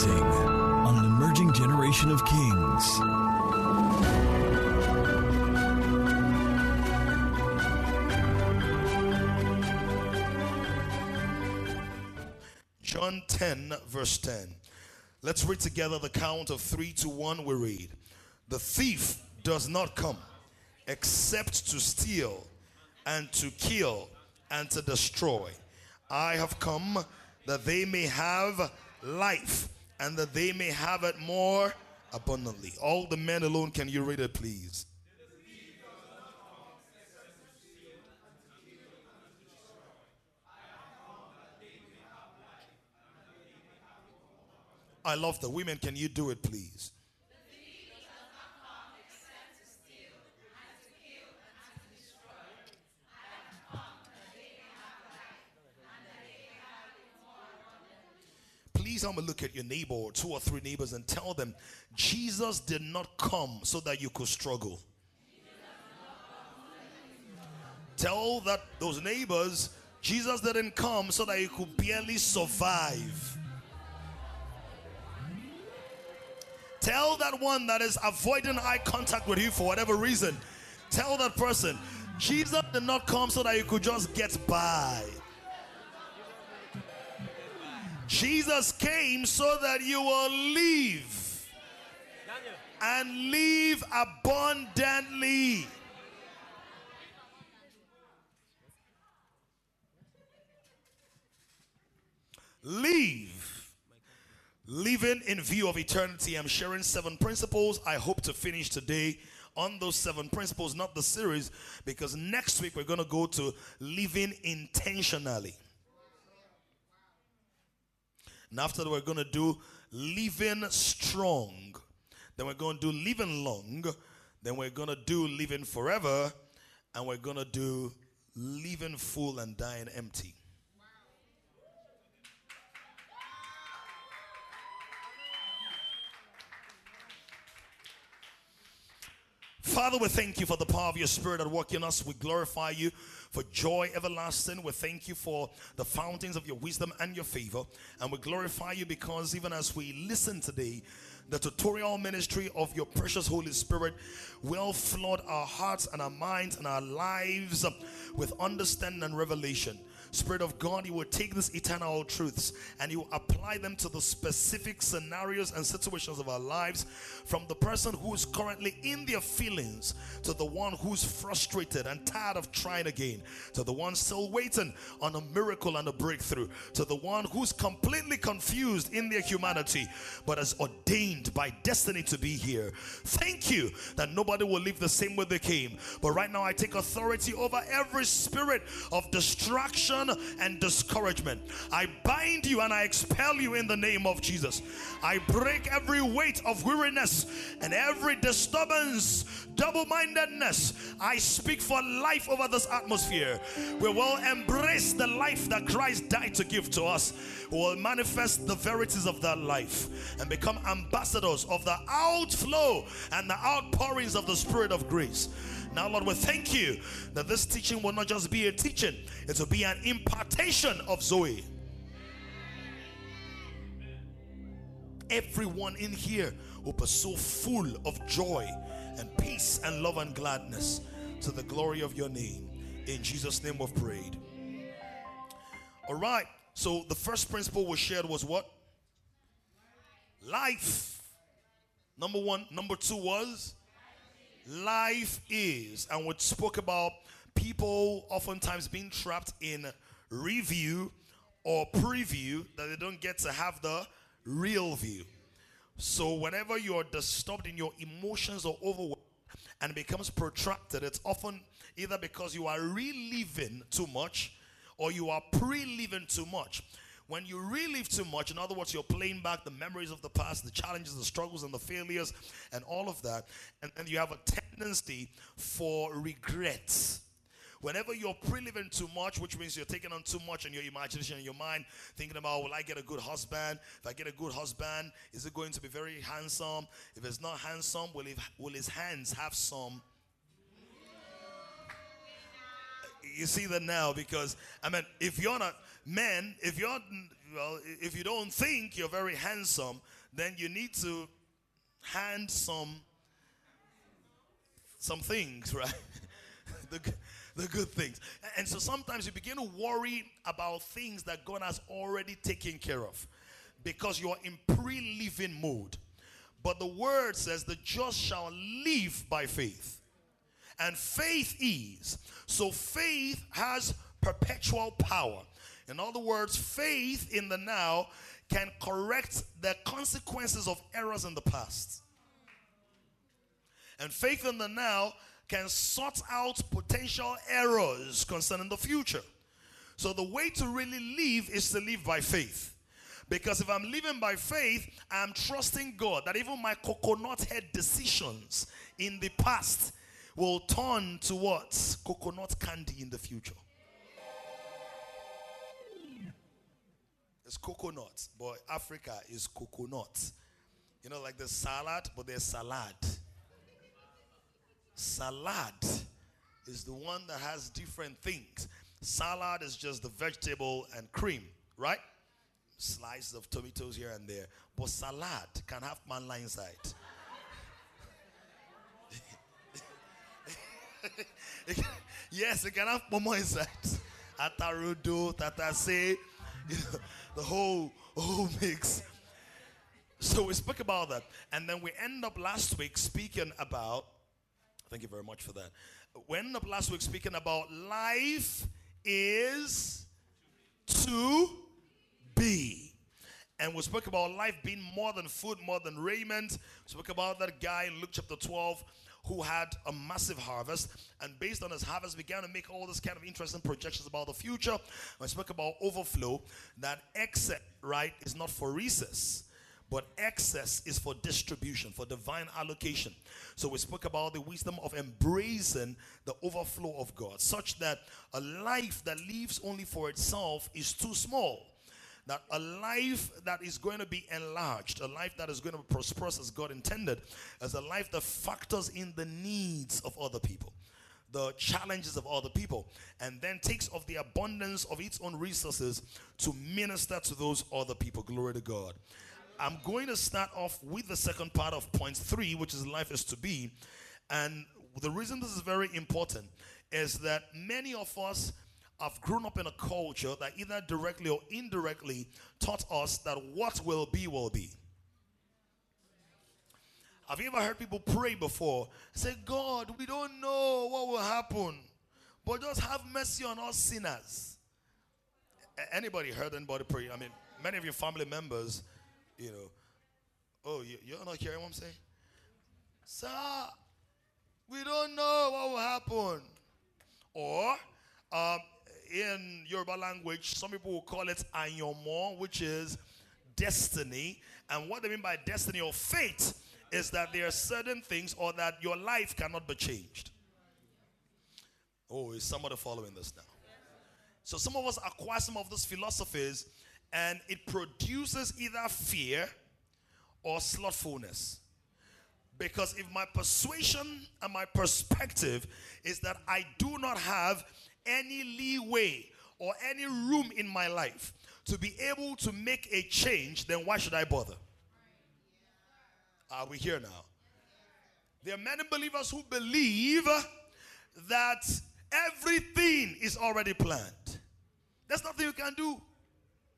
Rising on an emerging generation of kings. John 10, verse 10. Let's read together the count of three to one. We read, The thief does not come except to steal and to kill and to destroy. I have come that they may have life and that they may have it more abundantly. All the men alone, can you read it, please? I love the women. Can you do it, please? Gonna look at your neighbor or two or three neighbors and tell them Jesus did not come so that you could struggle. Tell that those neighbors Jesus didn't come so that you could barely survive. Tell that one that is avoiding eye contact with you for whatever reason. Tell that person, Jesus did not come so that you could just get by. Jesus came so that you will live and live abundantly. Leave. Living in view of eternity. I'm sharing seven principles. I hope to finish today on those seven principles, not the series, because next week we're going to go to living intentionally. And after that, we're going to do living strong. Then we're going to do living long. Then we're going to do living forever. And we're going to do living full and dying empty. Father, we thank you for the power of your spirit at work in us. We glorify you for joy everlasting. We thank you for the fountains of your wisdom and your favor. And we glorify you because even as we listen today, the tutorial ministry of your precious Holy Spirit will flood our hearts and our minds and our lives with understanding and revelation. Spirit of God, you will take these eternal truths and you apply them to the specific scenarios and situations of our lives from the person who is currently in their feelings to the one who's frustrated and tired of trying again to the one still waiting on a miracle and a breakthrough to the one who's completely confused in their humanity but is ordained by destiny to be here. Thank you that nobody will live the same way they came. But right now, I take authority over every spirit of distraction and discouragement. I bind you and I expel you in the name of Jesus. I break every weight of weariness and every disturbance, double mindedness. I speak for life over this atmosphere. We will embrace the life that Christ died to give to us. We will manifest the verities of that life and become ambassadors of the outflow and the outpourings of the Spirit of grace. Now, Lord, we thank you that this teaching will not just be a teaching, it will be an impartation of Zoe. Everyone in here will be so full of joy and peace and love and gladness to the glory of your name. In Jesus' name we've prayed. All right. So the first principle we shared was what? Life. Number one. Number two was life is. And we spoke about people oftentimes being trapped in review or preview that they don't get to have the real view. So whenever you're disturbed in your emotions or overwhelmed and becomes protracted, it's often either because you are reliving too much or you are pre-living too much. When you relive too much, in other words, you're playing back the memories of the past, the challenges, the struggles, and the failures, and all of that, and, and you have a tendency for regrets. Whenever you're pre-living too much, which means you're taking on too much in your imagination and your mind, thinking about, will I get a good husband? If I get a good husband, is it going to be very handsome? If it's not handsome, will, will his hands have some you see that now because I mean, if you're not men, if you're well, if you don't think you're very handsome, then you need to hand some some things, right? the, the good things. And so sometimes you begin to worry about things that God has already taken care of because you're in pre living mode. But the word says, the just shall live by faith. And faith is. So faith has perpetual power. In other words, faith in the now can correct the consequences of errors in the past. And faith in the now can sort out potential errors concerning the future. So the way to really live is to live by faith. Because if I'm living by faith, I'm trusting God that even my coconut head decisions in the past will turn towards coconut candy in the future. It's coconut, but Africa is coconut. You know, like the salad, but there's salad. Salad is the one that has different things. Salad is just the vegetable and cream, right? Slices of tomatoes here and there. But salad can have manla inside. yes, it can have momo inside. Atarudo, tatase, the whole whole mix. So we spoke about that. And then we end up last week speaking about Thank you very much for that. We ended up last week speaking about life is to be. And we spoke about life being more than food, more than raiment. We spoke about that guy in Luke chapter 12 who had a massive harvest and based on his harvest began to make all this kind of interesting projections about the future. We spoke about overflow, that excess, right, is not for recess but excess is for distribution, for divine allocation. So we spoke about the wisdom of embracing the overflow of God, such that a life that lives only for itself is too small. That a life that is going to be enlarged, a life that is going to be prosperous as God intended, is a life that factors in the needs of other people the challenges of other people and then takes of the abundance of its own resources to minister to those other people. Glory to God. I'm going to start off with the second part of point three, which is life is to be. And the reason this is very important is that many of us have grown up in a culture that either directly or indirectly taught us that what will be will be. Have you ever heard people pray before? Say, God, we don't know what will happen, but just have mercy on us sinners. Anybody heard anybody pray? I mean, many of your family members you know, oh, you, you're not hearing what I'm saying? Sir, we don't know what will happen. Or, um, in Yoruba language, some people will call it anyomo, which is destiny. And what they mean by destiny or fate is that there are certain things or that your life cannot be changed. Oh, is somebody following this now? So some of us acquire some of those philosophies and it produces either fear or slothfulness. Because if my persuasion and my perspective is that I do not have any leeway or any room in my life to be able to make a change, then why should I bother? Are we here now? There are many believers who believe that everything is already planned. There's nothing you can do.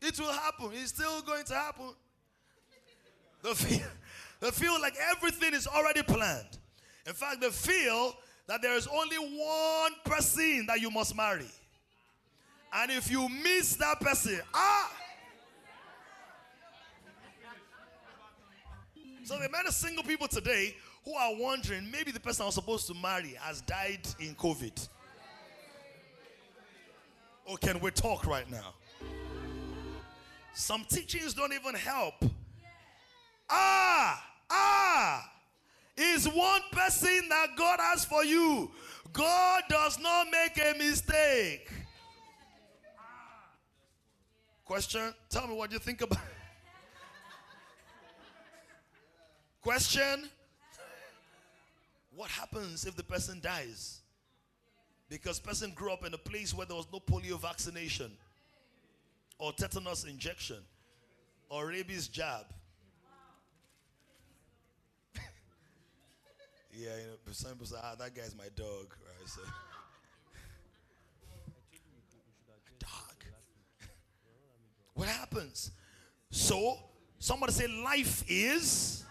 It will happen. It's still going to happen. They feel, they feel like everything is already planned. In fact, they feel that there is only one person that you must marry. And if you miss that person, ah! So there are many single people today who are wondering maybe the person I was supposed to marry has died in COVID. Or can we talk right now? Some teachings don't even help. Ah, ah, is one person that God has for you. God does not make a mistake. Question? Tell me what you think about. Question? What happens if the person dies? Because person grew up in a place where there was no polio vaccination or tetanus injection or rabies jab. Yeah, you know, some people say, ah, that guy's my dog, right? So, dog. what happens? So, somebody say, life is,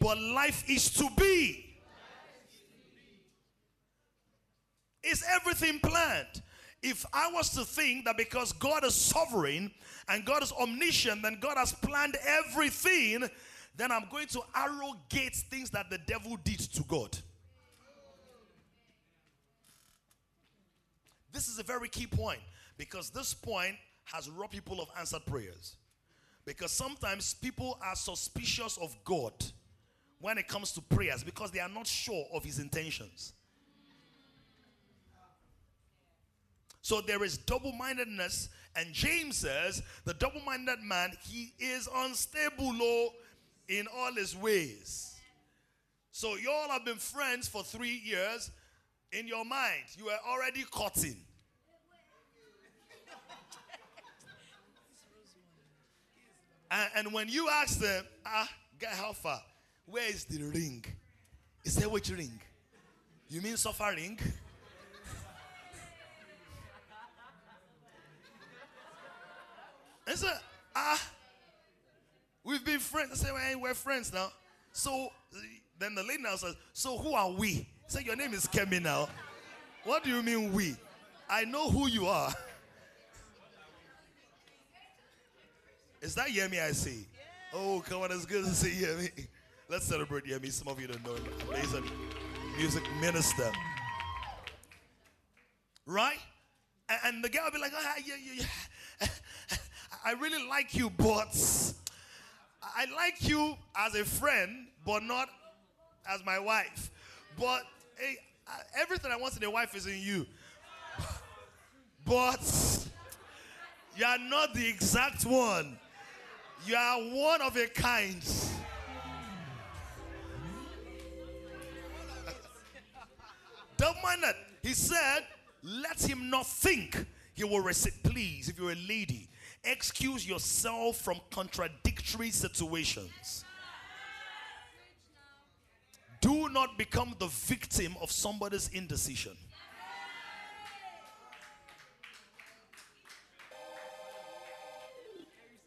but life is to be. Is everything planned? If I was to think that because God is sovereign and God is omniscient, then God has planned everything, then I'm going to arrogate things that the devil did to God. This is a very key point because this point has robbed people of answered prayers. Because sometimes people are suspicious of God when it comes to prayers because they are not sure of his intentions. So there is double mindedness. And James says, the double minded man, he is unstable in all his ways. So you all have been friends for three years. In your mind, you are already cutting. and, and, when you ask them, ah, guy, how far? Where is the ring? Is there which ring? You mean suffering? I said, ah, we've been friends. I said, hey, we're friends now. So then the lady now says, so who are we? Say, your name is Kemi now. What do you mean we? I know who you are. Is that Yemi I see? Oh, come on, it's good to see Yemi. Let's celebrate Yemi. Some of you don't know him. Amazing music minister. Right? And, the girl will be like, oh, yeah, yeah, yeah. I really like you, but I like you as a friend, but not as my wife. But hey, everything I want in a wife is in you. But you are not the exact one. You are one of a kind. Don't mind that. He said, let him not think he will receive. Please, if you're a lady, excuse yourself from contradictory situations. Do not become the victim of somebody's indecision.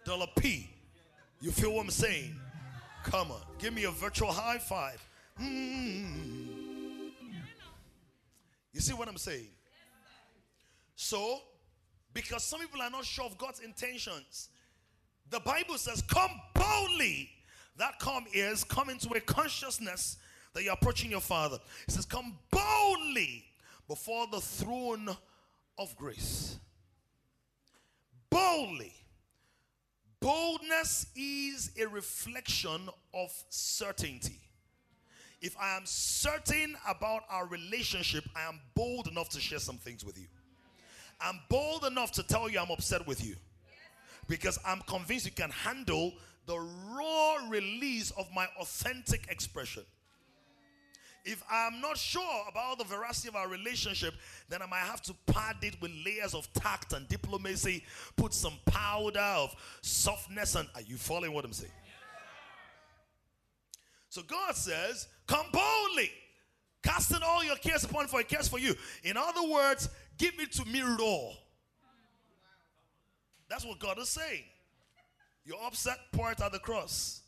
Dollar P, you feel what I'm saying? Come on, give me a virtual high five. Mm-hmm. You see what I'm saying? So, because some people are not sure of God's intentions. The Bible says, Come boldly. That come is come into a consciousness that you're approaching your Father. It says, Come boldly before the throne of grace. Boldly. Boldness is a reflection of certainty. If I am certain about our relationship, I am bold enough to share some things with you. I'm bold enough to tell you I'm upset with you. Because I'm convinced you can handle the raw release of my authentic expression. If I'm not sure about the veracity of our relationship, then I might have to pad it with layers of tact and diplomacy, put some powder of softness. And are you following what I'm saying? So God says, Come boldly, casting all your cares upon for He cares for you. In other words, Give it to me raw. That's what God is saying. You're upset, pour it at the cross.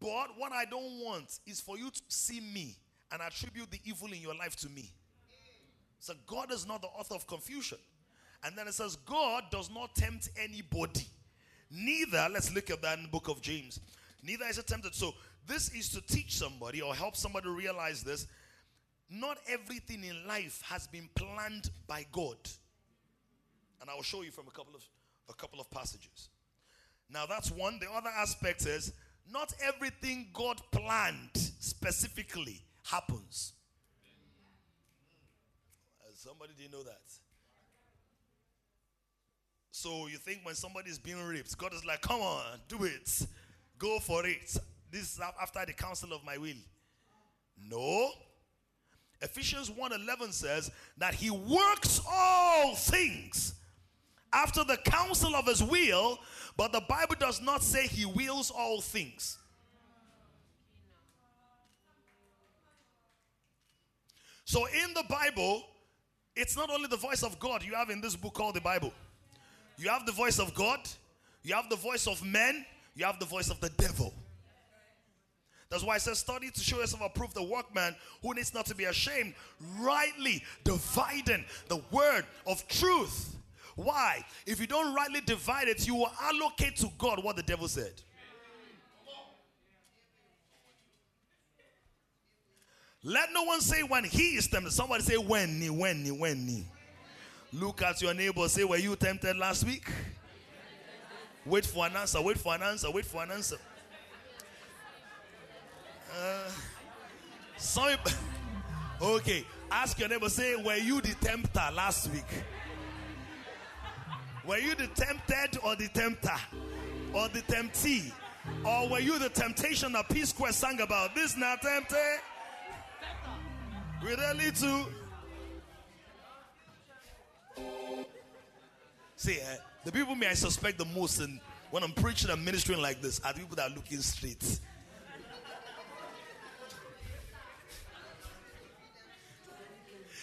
But what I don't want is for you to see me and attribute the evil in your life to me. So God is not the author of confusion. And then it says, God does not tempt anybody. Neither, let's look at that in the book of James. Neither is it tempted. So this is to teach somebody or help somebody realize this not everything in life has been planned by God. And I will show you from a couple of a couple of passages. Now that's one. The other aspect is not everything God planned specifically happens. Somebody didn't know that. So you think when somebody is being raped, God is like, come on, do it. Go for it. This is after the counsel of my will. No. Ephesians 1:11 says that he works all things after the counsel of his will, but the Bible does not say he wills all things. So in the Bible, it's not only the voice of God you have in this book called the Bible. You have the voice of God, you have the voice of men, you have the voice of the devil. That's why I said, study to show yourself approved, the workman who needs not to be ashamed, rightly dividing the word of truth. Why? If you don't rightly divide it, you will allocate to God what the devil said. Let no one say when he is tempted. Somebody say when ni, when ni, when ni. Look at your neighbor. Say, were you tempted last week? Wait for an answer. Wait for an answer. Wait for an answer. Some okay. Ask your neighbor. Say, were you the tempter last week? Were you the tempted or the tempter or the temptee? Or were you the temptation that P Square sang about? This not tempted. We really too. See, uh, the people may I suspect the most in, when I'm preaching and ministering like this are people that are looking straight.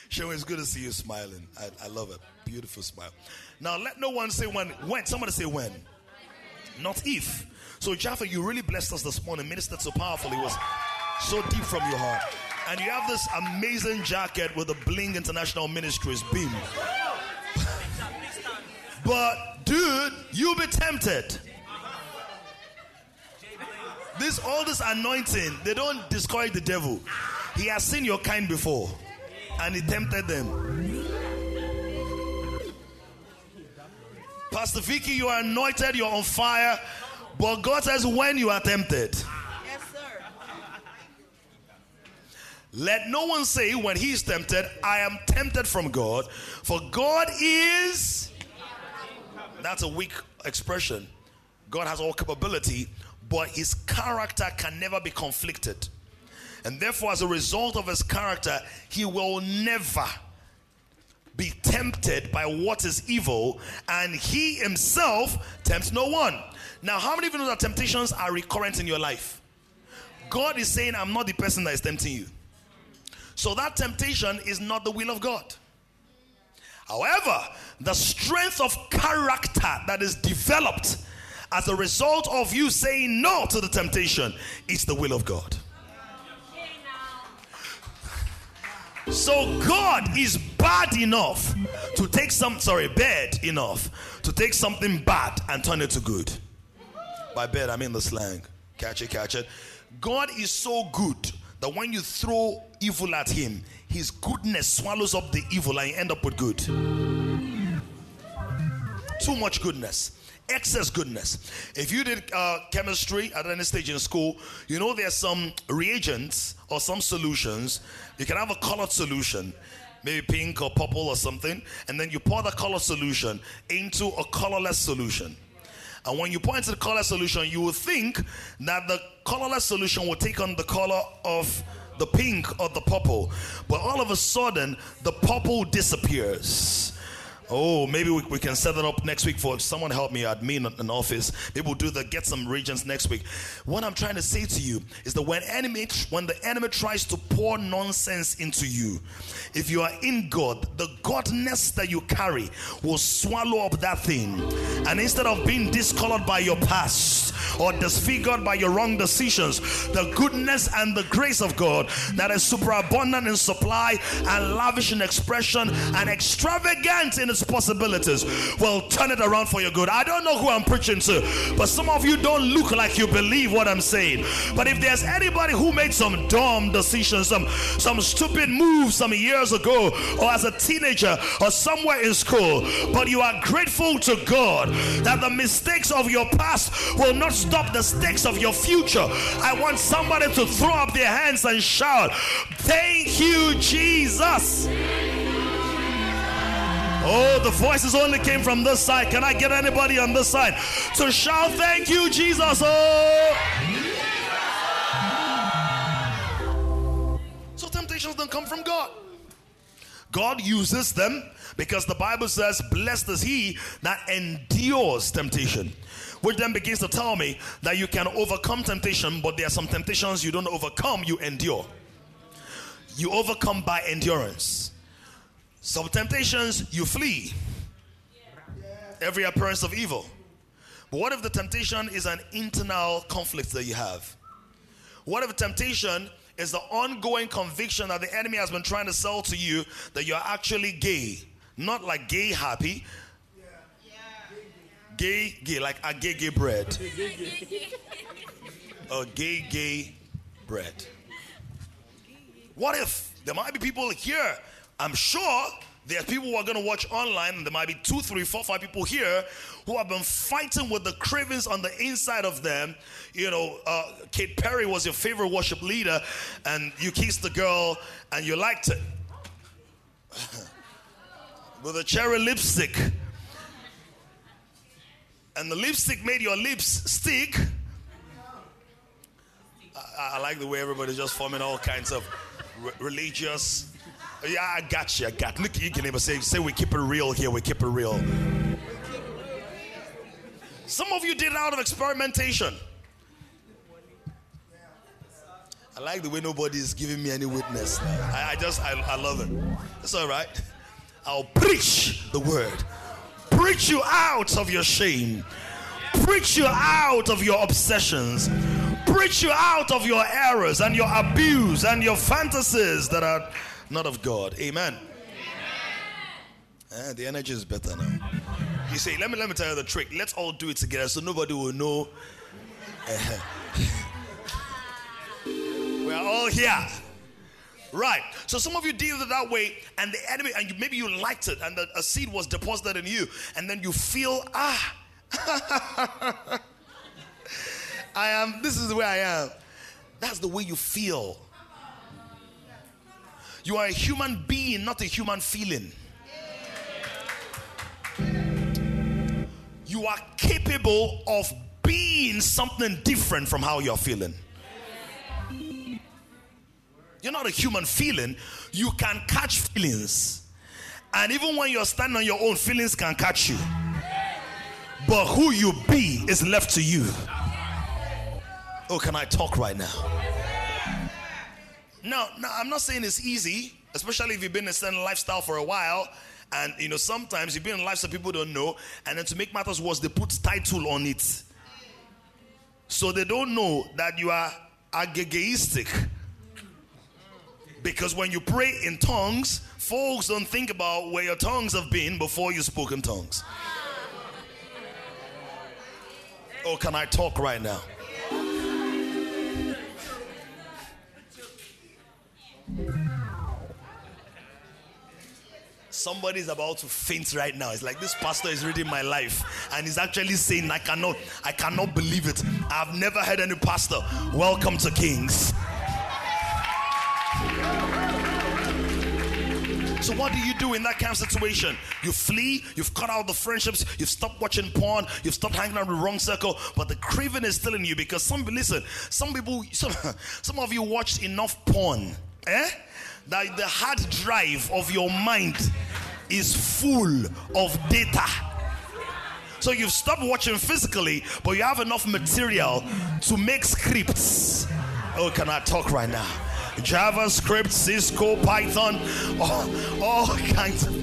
Sharon, it's good to see you smiling. I, I love it. Beautiful smile. Now, let no one say when. When. Somebody say when. Not if. So, Jaffa, you really blessed us this morning. Ministered so powerfully. It was so deep from your heart. And you have this amazing jacket with the Bling International Ministries beam. but, dude, you'll be tempted. This all this anointing, they don't discourage the devil. He has seen your kind before and he tempted them. Pastor Vicky, you are anointed, you're on fire, but God says when you are tempted. Yes, sir. Let no one say when he is tempted, I am tempted from God, for God is. That's a weak expression. God has all capability, but his character can never be conflicted. And therefore, as a result of his character, he will never be tempted by what is evil, and he himself tempts no one. Now, how many of you know that temptations are recurrent in your life? God is saying, I'm not the person that is tempting you. So that temptation is not the will of God. However, the strength of character that is developed as a result of you saying no to the temptation is the will of God. So God is bad enough to take some, sorry, bad enough to take something bad and turn it to good. By bad, I mean the slang. Catch it, catch it. God is so good that when you throw evil at him, his goodness swallows up the evil and you end up with good. Too much goodness excess goodness. If you did uh, chemistry at any stage in school, you know there's some reagents or some solutions. You can have a colored solution, maybe pink or purple or something, and then you pour the color solution into a colorless solution. And when you pour into the color solution, you will think that the colorless solution will take on the color of the pink or the purple. But all of a sudden, the purple disappears Oh, maybe we, we can set that up next week for someone help me admin an office. Maybe we'll do the get some reagents next week. What I'm trying to say to you is that when enemy when the enemy tries to pour nonsense into you, if you are in God, the godness that you carry will swallow up that thing. And instead of being discolored by your past or disfigured by your wrong decisions, the goodness and the grace of God that is superabundant in supply and lavish in expression and extravagant in its possibilities will turn it around for your good. I don't know who I'm preaching to, but some of you don't look like you believe what I'm saying. But if there's anybody who made some dumb decisions, some some stupid moves some years ago, or as a teenager, or somewhere in school, but you are grateful to God that the mistakes of your past will not stop the stakes of your future. I want somebody to throw up their hands and shout, Thank you, Jesus. Oh, the voices only came from this side. Can I get anybody on this side to shout, Thank you, Jesus? Oh. So temptations don't don't come from God. God uses them because the Bible says, Blessed is he that endures temptation. Which then begins to tell me that you can overcome temptation, but there are some temptations you don't overcome, you endure. You overcome by endurance. Some temptations you flee. Every appearance of evil. But what if the temptation is an internal conflict that you have? What if the temptation is the ongoing conviction that the enemy has been trying to sell to you that you're actually gay? Not like gay happy. Gay, gay, like a gay, gay bread. a gay, gay bread. What if there might be people here? I'm sure there are people who are going to watch online, and there might be two, three, four, five people here who have been fighting with the cravings on the inside of them. You know, uh, Katy Perry was your favorite worship leader, and you kissed the girl and you liked it with a cherry lipstick. And the lipstick made your lips stick. I, I like the way everybody's just forming all kinds of re- religious yeah, I got you. I got. Look, you can even say, say we keep it real here. We keep it real. Some of you did it out of experimentation. I like the way nobody is giving me any witness. I, I just, I, I love it. It's all right. I'll preach the word. Preach you out of your shame. Preach you out of your obsessions. Preach you out of your errors and your abuse and your fantasies that are not of God. Amen. Amen. Eh, the energy is better now. You say, let me let me tell you the trick. Let's all do it together so nobody will know. We're all here. Right. So some of you deal it that way, and the enemy, and you, maybe you liked it, and the, a seed was deposited in you, and then you feel, ah, I am, this is the way I am. That's the way you feel. You are a human being, not a human feeling. You are capable of being something different from how you're feeling. You're not a human feeling, you can catch feelings. And even when you're standing on your own, feelings can catch you. But who you be is left to you. Oh, can I talk right now? No, no, I'm not saying it's easy, especially if you've been in a certain lifestyle for a while. And you know, sometimes you've been in lifestyle people don't know, and then to make matters worse, they put title on it. So they don't know that you are agegeistic. Because when you pray in tongues, folks don't think about where your tongues have been before you spoke in tongues. Oh, can I talk right now? Somebody's about to faint right now. It's like this pastor is reading my life and he's actually saying, I cannot, I cannot believe it. I've never heard any pastor. Welcome to Kings. So what do you do in that kind of situation? You flee, you've cut out the friendships, you've stopped watching porn, you've stopped hanging out with the wrong circle, but the craving is still in you because some listen, some people some, some of you watched enough porn. Eh? That the hard drive of your mind is full of data. So you've stopped watching physically, but you have enough material to make scripts. Oh, can I talk right now? JavaScript, Cisco, Python, all, all kinds. Of,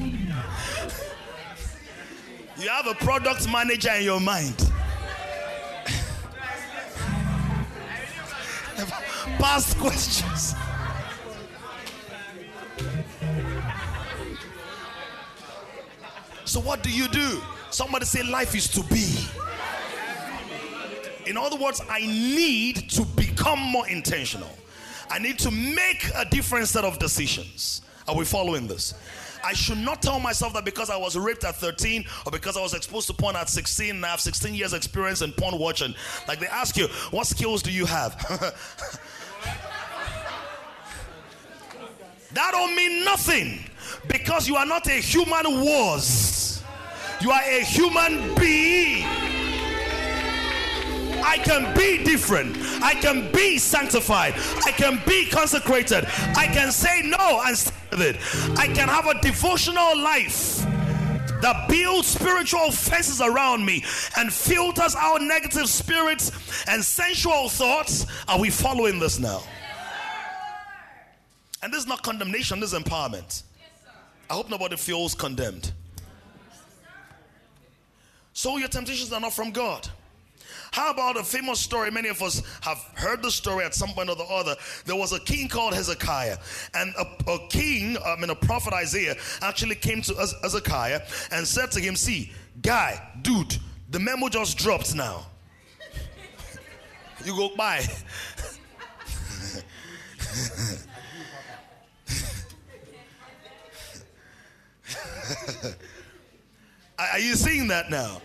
you have a product manager in your mind. Past questions. So, what do you do? Somebody say, Life is to be. In other words, I need to become more intentional. I need to make a different set of decisions. Are we following this? I should not tell myself that because I was raped at 13 or because I was exposed to porn at 16 and I have 16 years experience in porn watching. Like they ask you, what skills do you have? that don't mean nothing because you are not a human was. You are a human being. I can be different. I can be sanctified. I can be consecrated. I can say no and stay with it. I can have a devotional life that builds spiritual fences around me and filters out negative spirits and sensual thoughts. Are we following this now? And this is not condemnation, this is empowerment. I hope nobody feels condemned. So your temptations are not from God. How about a famous story? Many of us have heard the story at some point or the other. There was a king called Hezekiah, and a, a king, I mean, a prophet Isaiah, actually came to Hezekiah and said to him, See, guy, dude, the memo just dropped now. you go by. Are you seeing that now?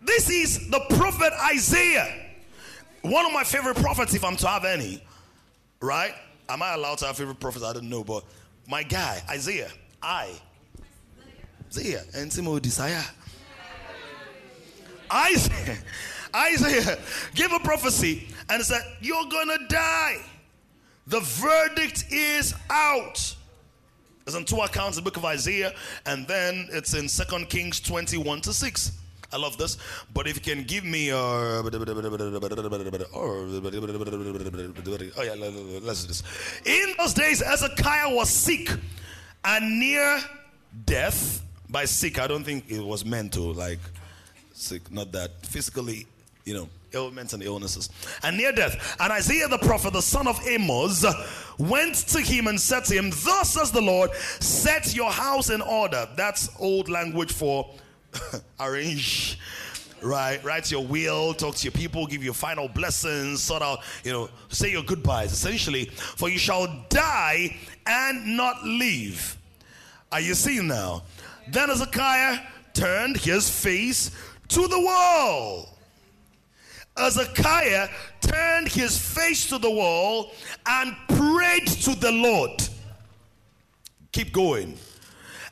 This is the prophet Isaiah. One of my favorite prophets, if I'm to have any, right? Am I allowed to have favorite prophets? I don't know, but my guy, Isaiah, I, Isaiah, and Timo desire. Isaiah, Isaiah gave a prophecy and said, You're gonna die. The verdict is out. It's in two accounts, the book of Isaiah, and then it's in Second Kings 21 to 6. I love this. But if you can give me, uh, oh yeah, let's do this. In those days, Hezekiah was sick and near death. By sick, I don't think it was meant to like sick, not that physically, you know ailments and illnesses, and near death. And Isaiah the prophet, the son of Amos, went to him and said to him, Thus says the Lord, set your house in order. That's old language for arrange. Right, write your will, talk to your people, give your final blessings, sort out, you know, say your goodbyes. Essentially, for you shall die and not live. Are you seeing now? Then Hezekiah turned his face to the wall Hezekiah turned his face to the wall and prayed to the Lord. Keep going.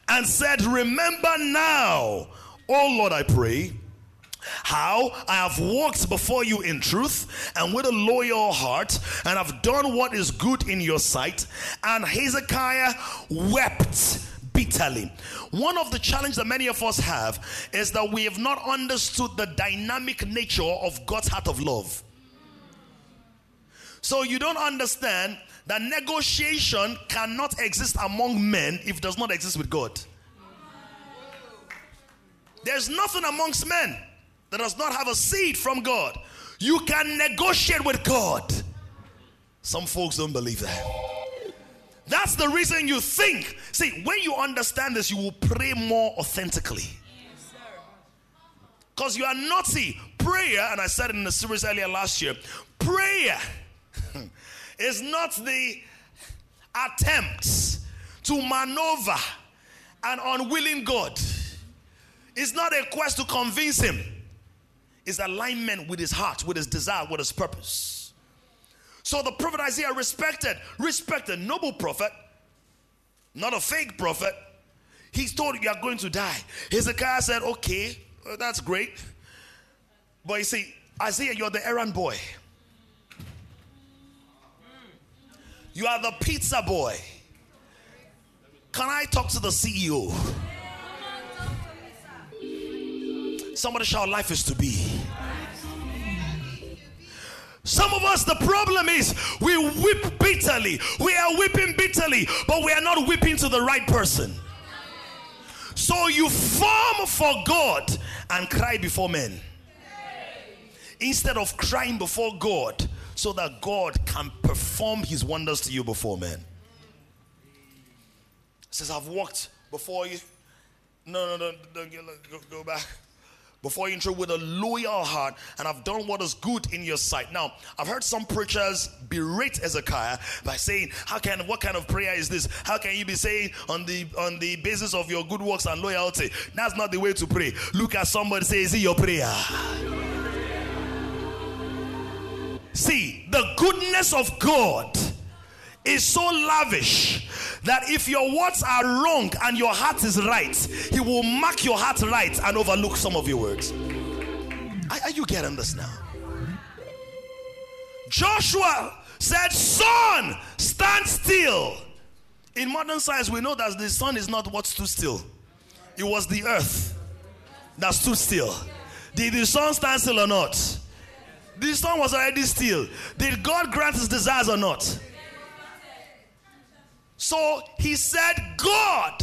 And said, Remember now, oh Lord, I pray, how I have walked before you in truth and with a loyal heart, and have done what is good in your sight. And Hezekiah wept bitterly. One of the challenges that many of us have is that we have not understood the dynamic nature of God's heart of love. So you don't understand that negotiation cannot exist among men if it does not exist with God. There's nothing amongst men that does not have a seed from God. You can negotiate with God. Some folks don't believe that. That's the reason you think. See, when you understand this, you will pray more authentically. Because you are see, prayer, and I said it in the series earlier last year, prayer is not the attempts to maneuver an unwilling God. It's not a quest to convince him. It's alignment with his heart, with his desire, with his purpose. So the prophet Isaiah respected, respected, noble prophet, not a fake prophet. He's told you are going to die. Hezekiah said, Okay, well, that's great. But you see, Isaiah, you're the errand boy. You are the pizza boy. Can I talk to the CEO? Somebody shout, Life is to be. Some of us, the problem is we weep bitterly. We are weeping bitterly, but we are not weeping to the right person. So you form for God and cry before men. Instead of crying before God so that God can perform his wonders to you before men. Says, I've walked before you. No, no, no, don't get, go, go back before you enter with a loyal heart and have done what is good in your sight. Now, I've heard some preachers berate Hezekiah by saying, How can what kind of prayer is this? How can you be saying on the on the basis of your good works and loyalty? That's not the way to pray. Look at somebody say, Is it your prayer? See, the goodness of God is so lavish that if your words are wrong and your heart is right, He will mark your heart right and overlook some of your words. Are, you getting this now? Joshua said, Sun, stand still. In modern science, we know that the sun is not what stood still, it was the earth that stood still. Did the sun stand still or not? The sun was already still. Did God grant his desires or not? So he said, God,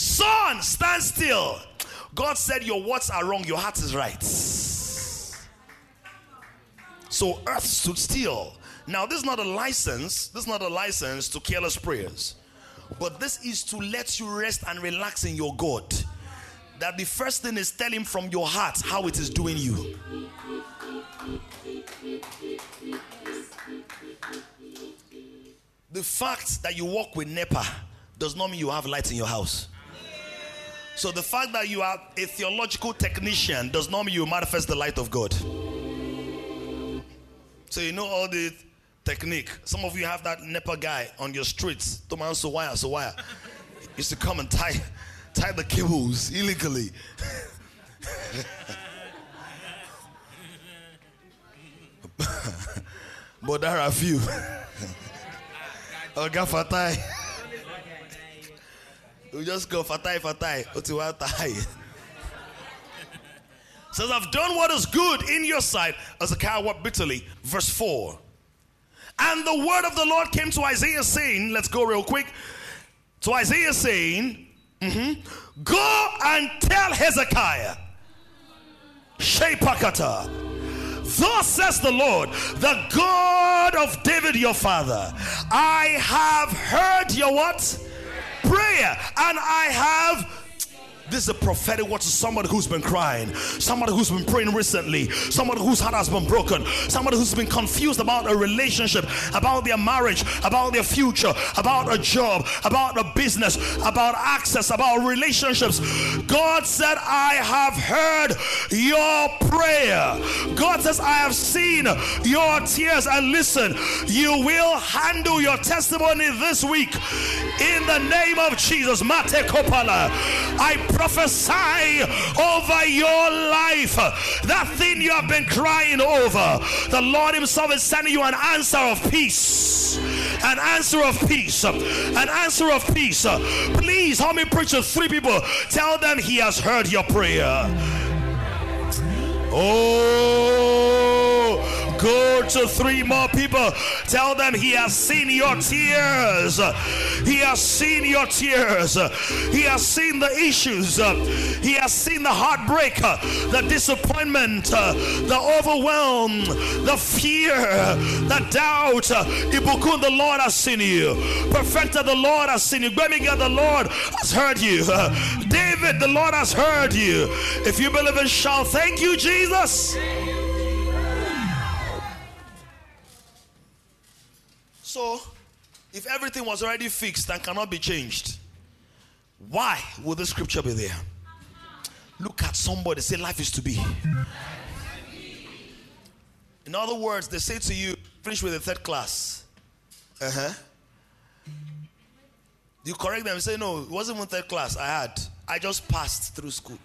Sun, stand still. God said, Your words are wrong, your heart is right. So earth stood still. Now, this is not a license, this is not a license to careless prayers, but this is to let you rest and relax in your God. That the first thing is tell him from your heart how it is doing you. The fact that you walk with NEPA does not mean you have light in your house. So the fact that you are a theological technician does not mean you manifest the light of God. So you know all the technique. Some of you have that NEPA guy on your streets. Toman so wire, so wire. Used to come and tie tie the cables illegally. but there are few. Oga Fatai. We just go Fatai Fatai. Otiwatai. Says, I've done what is good in your sight as a cow wept bitterly. Verse 4. And the word of the Lord came to Isaiah saying, Let's go real quick. To Isaiah saying, mm-hmm, Go and tell Hezekiah, Shepakata. Thus says the Lord, the God of David your father, I have heard your what? Prayer, and I have this is a prophetic word to somebody who's been crying, somebody who's been praying recently, somebody whose heart has been broken, somebody who's been confused about a relationship, about their marriage, about their future, about a job, about a business, about access, about relationships. God said, I have heard your prayer. God says, I have seen your tears. And listen, you will handle your testimony this week in the name of Jesus. Mate Kopala. I prophesy over your life that thing you have been crying over. The Lord Himself is sending you an answer of peace. An answer of peace. An answer of peace. Please, how many preachers? Three people. Tell them He has heard your prayer. Oh. Go to three more people. Tell them he has seen your tears. He has seen your tears. He has seen the issues. He has seen the heartbreak, the disappointment, the overwhelm, the fear, the doubt. Ibukun, the Lord has seen you. Perfected, the Lord has seen you. Birmingham, the Lord has heard you. David, the Lord has heard you. If you believe in shout, thank you, Jesus. So, if everything was already fixed and cannot be changed, why would the scripture be there? Look at somebody, say, Life is to be. In other words, they say to you, finish with the third class. Uh huh. You correct them and say, No, it wasn't even third class. I had. I just passed through school.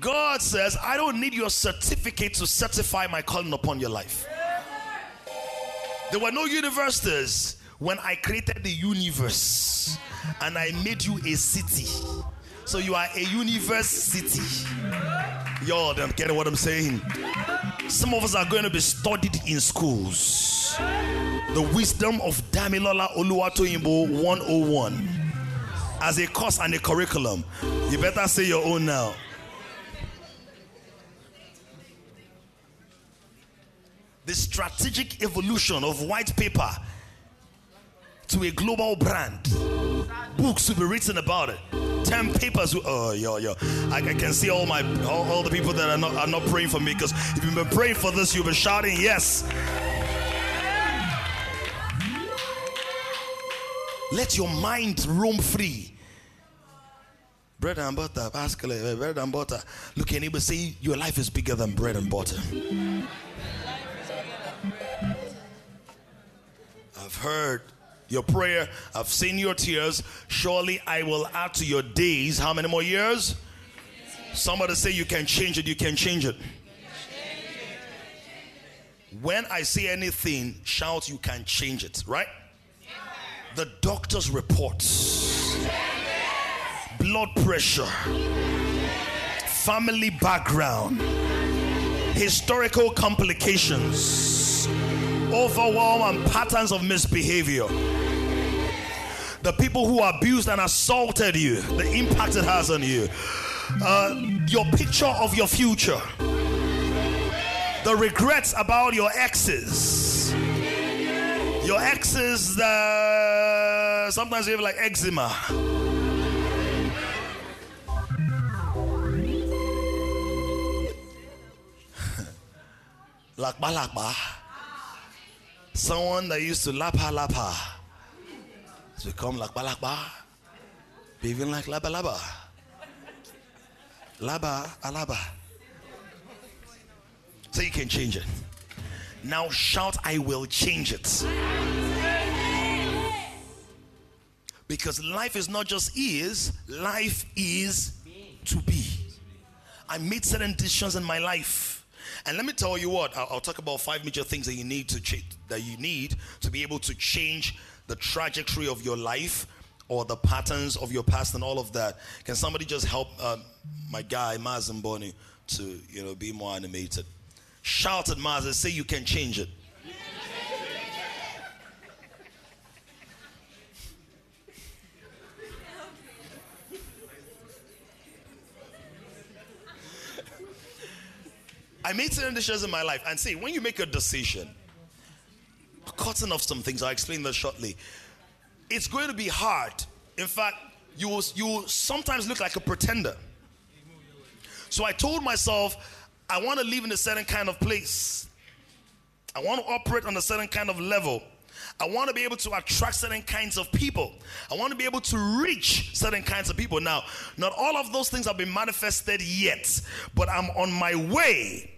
God says, I don't need your certificate to certify my calling upon your life. There were no universities when I created the universe and I made you a city. So you are a university. Y'all, I'm getting what I'm saying. Some of us are going to be studied in schools. The wisdom of Damilola Oluwatoyinbo 101 as a course and a curriculum. You better say your own now. The strategic evolution of white paper to a global brand. Books will be written about it. Ten papers. Will, oh, yo, yo. I, I, can see all my all, all the people that are not are not praying for me because if you've been praying for this, you've been shouting yes. Let your mind roam free. Bread and butter, ask eh, eh, bread and butter. Look, neighbor say your life is bigger than bread and butter. I've heard your prayer. I've seen your tears. Surely I will add to your days. How many more years? Somebody say you can change it, you can change it. When I say anything, shout you can change it, right? The doctor's reports, blood pressure, family background, historical complications, overwhelm, and patterns of misbehavior. The people who abused and assaulted you, the impact it has on you, uh, your picture of your future, the regrets about your exes, your exes, uh, sometimes you have like eczema. lakba lakba. Someone that used to lapa lapa has become lakba lakba, behaving like laba laba. Laba alaba. So you can change it. Now shout, I will change it. Because life is not just is, life is to be. I made certain decisions in my life. And let me tell you what, I'll, I'll talk about five major things that you need to change, that you need to be able to change the trajectory of your life or the patterns of your past and all of that. Can somebody just help uh, my guy Mazimboni to you know be more animated? Shout at Maz say you can change it. I made certain decisions in my life, and see, when you make a decision, cutting off some things, I'll explain that shortly. It's going to be hard. In fact, you will, you will sometimes look like a pretender. So I told myself, I want to live in a certain kind of place. I want to operate on a certain kind of level. I want to be able to attract certain kinds of people. I want to be able to reach certain kinds of people. Now, not all of those things have been manifested yet, but I'm on my way.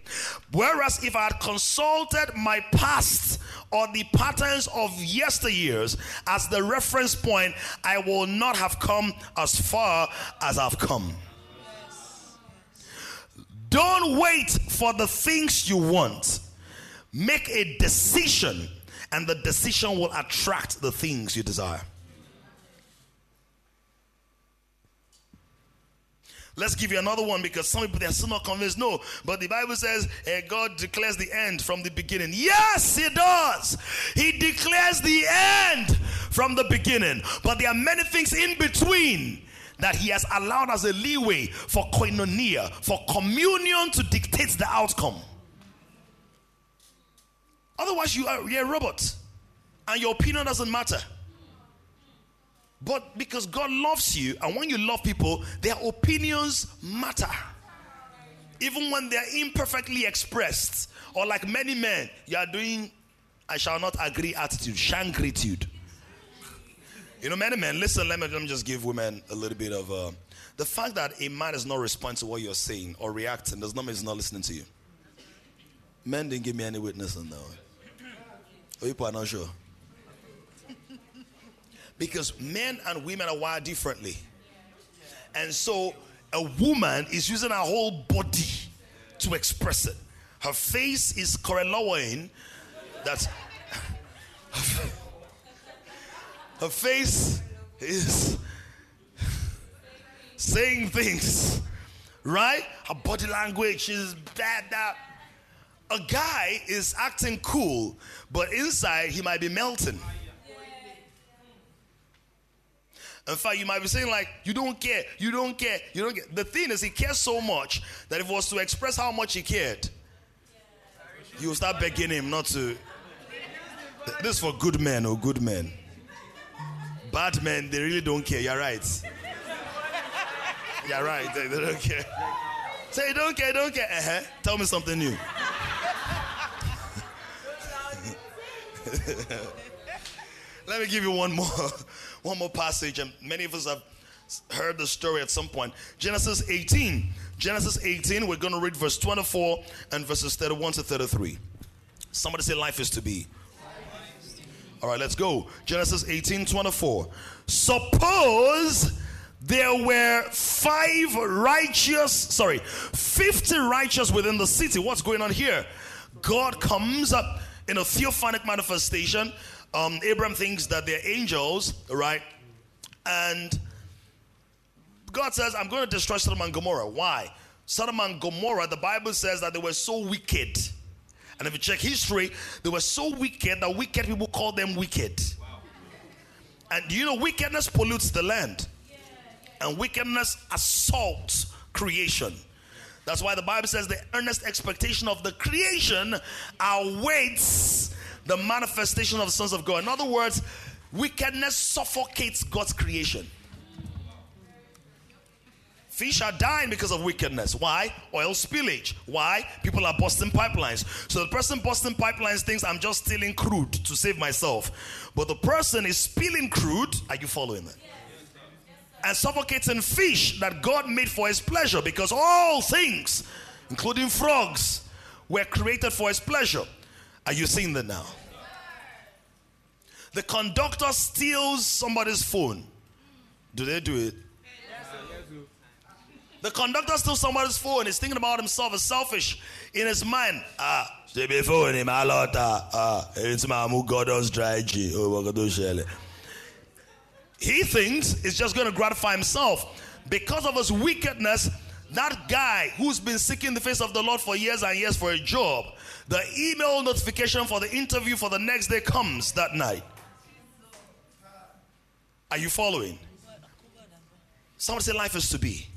Whereas if I had consulted my past or the patterns of yesteryears as the reference point, I will not have come as far as I've come. Don't wait for the things you want. Make a decision and the decision will attract the things you desire. Let's give you another one because some people they're still not convinced. No, but the Bible says uh, God declares the end from the beginning. Yes, He does. He declares the end from the beginning, but there are many things in between that He has allowed as a leeway for koinonia, for communion to dictate the outcome. Otherwise, you are you're a robot and your opinion doesn't matter. But because God loves you, and when you love people, their opinions matter. Even when they're imperfectly expressed, or like many men, you are doing, I shall not agree attitude, shangritude. You know, many men, listen, let me, let me just give women a little bit of uh, the fact that a man is not responding to what you're saying or reacting does not mean he's not listening to you. Men didn't give me any witness on that one. Are not sure. Because men and women are wired differently. And so a woman is using her whole body to express it. Her face is correlating that her face is saying things, right? Her body language is bad, that. A guy is acting cool, but inside he might be melting. In fact, you might be saying, like, you don't care, you don't care, you don't care. The thing is, he cares so much that if he was to express how much he cared, you will start begging him not to. This is for good men or good men. Bad men, they really don't care. You're right. You're right. They, they don't care. Say, don't care, don't care. Uh-huh. Tell me something new. Let me give you one more, one more passage, and many of us have heard the story at some point. Genesis 18. Genesis 18, we're going to read verse 24 and verses 31 to 33. Somebody say, Life is to be. All right, let's go. Genesis 18 24. Suppose there were five righteous, sorry, 50 righteous within the city. What's going on here? God comes up in a theophanic manifestation. Um, Abraham thinks that they're angels, right? And God says, I'm going to destroy Sodom and Gomorrah. Why? Sodom and Gomorrah, the Bible says that they were so wicked. And if you check history, they were so wicked that wicked people call them wicked. Wow. And you know wickedness pollutes the land? Yeah, yeah. And wickedness assaults creation. That's why the Bible says the earnest expectation of the creation awaits the manifestation of the sons of God. In other words, wickedness suffocates God's creation. Fish are dying because of wickedness. Why? Oil spillage. Why? People are busting pipelines. So the person busting pipelines thinks I'm just stealing crude to save myself. But the person is spilling crude. Are you following that? And suffocating fish that God made for his pleasure because all things, including frogs, were created for his pleasure. Are you seeing that now? The conductor steals somebody's phone. Do they do it? The conductor steals somebody's phone. He's thinking about himself as selfish in his mind. Ah, fóònù máa lọ ta. Ah, tí màá mú Gordon's dry gin. He thinks it's just going to gratify himself. Because of his wickedness, that guy who's been seeking the face of the Lord for years and years for a job, the email notification for the interview for the next day comes that night. Are you following? Somebody say life is to be.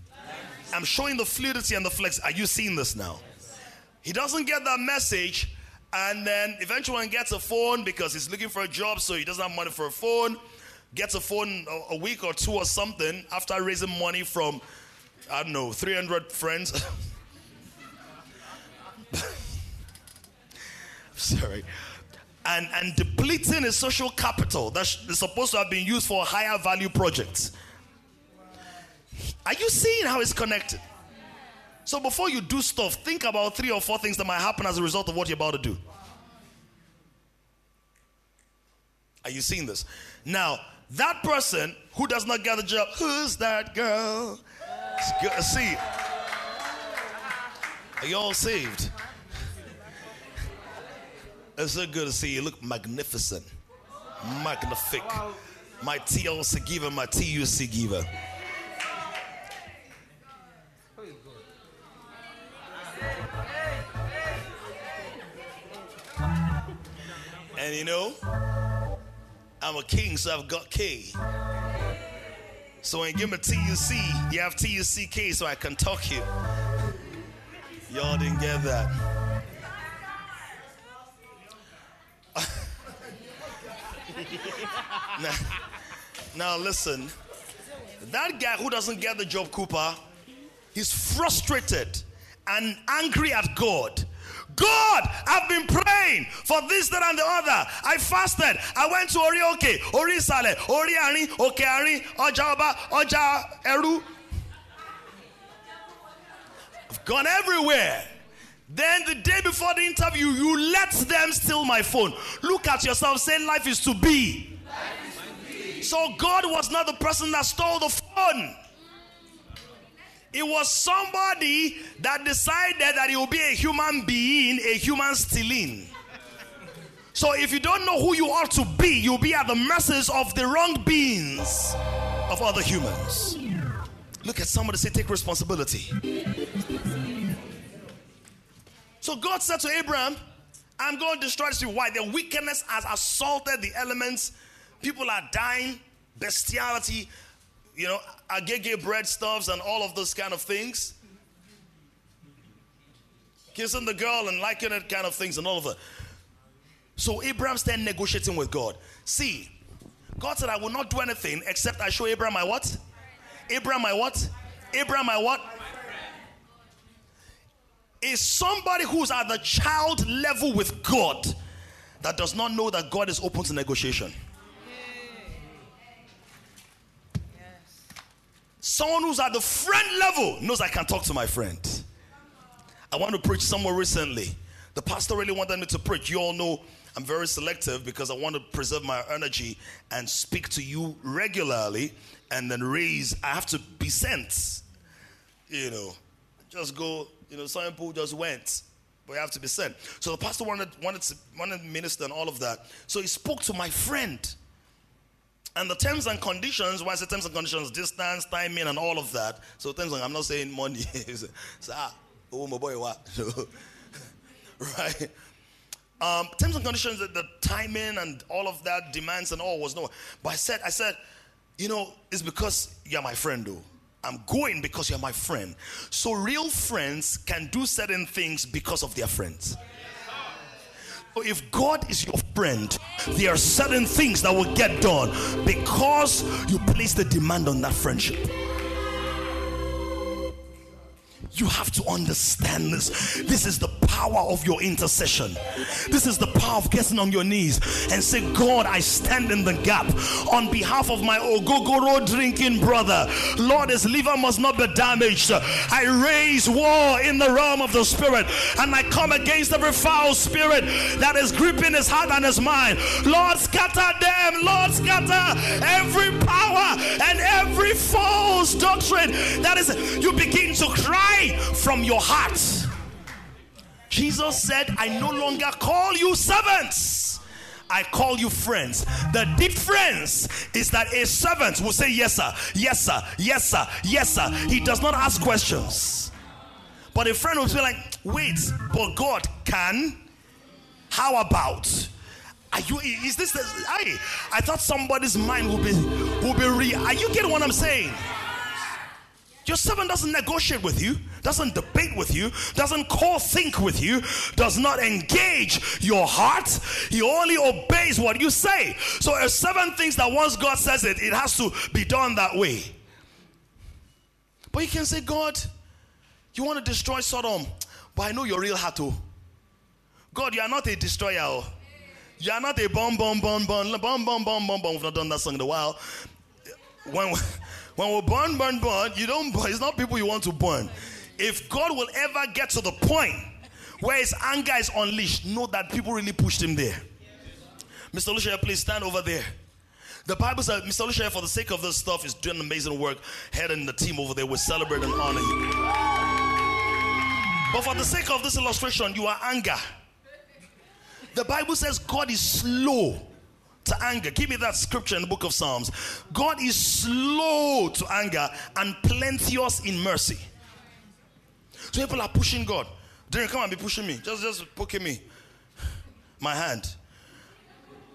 I'm showing the fluidity and the flex. Are you seeing this now? He doesn't get that message, and then eventually gets a phone because he's looking for a job, so he doesn't have money for a phone. Gets a phone a, a week or two or something after raising money from, I don't know, 300 friends. Sorry. And, and depleting his social capital that's supposed to have been used for higher value projects. Are you seeing how it's connected? So before you do stuff, think about three or four things that might happen as a result of what you're about to do. Are you seeing this? Now, that person who does not get the job, who's that girl? See. Are you all saved? It's so good to see you. Look magnificent, magnific. My TLC giver, my TUC giver. And you know, I'm a king, so I've got K. So when you give me TUC, you have TUCK so I can talk you. Y'all didn't get that. now, now listen, that guy who doesn't get the job, Cooper, he's frustrated and angry at God God, I've been praying for this, that, and the other. I fasted. I went to Orioke, Orisale, Oriani, Okeari, Ojaba, Oja, Eru. I've gone everywhere. Then the day before the interview, you let them steal my phone. Look at yourself, say life is to be. Is to be. So God was not the person that stole the phone. It was somebody that decided that he will be a human being, a human stealing. So if you don't know who you ought to be, you'll be at the mercies of the wrong beings of other humans. Look at somebody say, take responsibility. So God said to Abraham, I'm going to destroy you. Why? The wickedness has assaulted the elements. People are dying, bestiality, you know, agege bread stuffs and all of those kind of things. Kissing the girl and liking it kind of things and all of that. So Abraham's then negotiating with God. See, God said, I will not do anything except I show Abraham my what? Abraham my what? Abraham my what? Is somebody who's at the child level with God that does not know that God is open to negotiation. Someone who's at the friend level knows I can talk to my friend. I want to preach somewhere recently. The pastor really wanted me to preach. You all know I'm very selective because I want to preserve my energy and speak to you regularly and then raise. I have to be sent. You know, just go, you know, some people just went but you have to be sent. So the pastor wanted wanted to, wanted to minister and all of that. So he spoke to my friend. And the terms and conditions, why I say terms and conditions, distance, timing, and all of that. So terms and I'm not saying money. so, ah, oh my boy, what? right? Um, terms and conditions, the, the timing and all of that, demands and all was no. But I said, I said, you know, it's because you're my friend, though. I'm going because you're my friend. So real friends can do certain things because of their friends. So if God is your friend, there are certain things that will get done because you place the demand on that friendship. You have to understand this. This is the power of your intercession. This is the power of getting on your knees and say, God, I stand in the gap on behalf of my Ogogoro drinking brother. Lord, his liver must not be damaged. I raise war in the realm of the spirit and I come against every foul spirit that is gripping his heart and his mind. Lord, scatter them. Lord, scatter every power and every false doctrine that is, you begin to cry from your heart. Jesus said, I no longer call you servants. I call you friends. The difference is that a servant will say, Yes, sir, yes, sir, yes, sir, yes, sir. He does not ask questions. But a friend will be like, Wait, but God can. How about? Are you is this the, I I thought somebody's mind will be will be real. Are you getting what I'm saying? Your servant doesn't negotiate with you, doesn't debate with you, doesn't call think with you, does not engage your heart. He only obeys what you say. So a servant thinks that once God says it, it has to be done that way. But you can say, God, you want to destroy Sodom, but I know your real heart. God, you are not a destroyer. You are not a bomb, bomb, bomb, bomb, bomb, bomb, bomb, bomb. We've not done that song in a while. When when we burn, burn, burn, you don't burn. It's not people you want to burn. If God will ever get to the point where his anger is unleashed, know that people really pushed him there. Mr. Lucia, please stand over there. The Bible says Mr. Lucia, for the sake of this stuff, is doing amazing work. Heading the team over there, we celebrate and honor you. But for the sake of this illustration, you are anger. The Bible says God is slow to anger. Give me that scripture in the book of Psalms. God is slow to anger and plenteous in mercy. So people are pushing God. Then come and be pushing me. Just just poking me. My hand.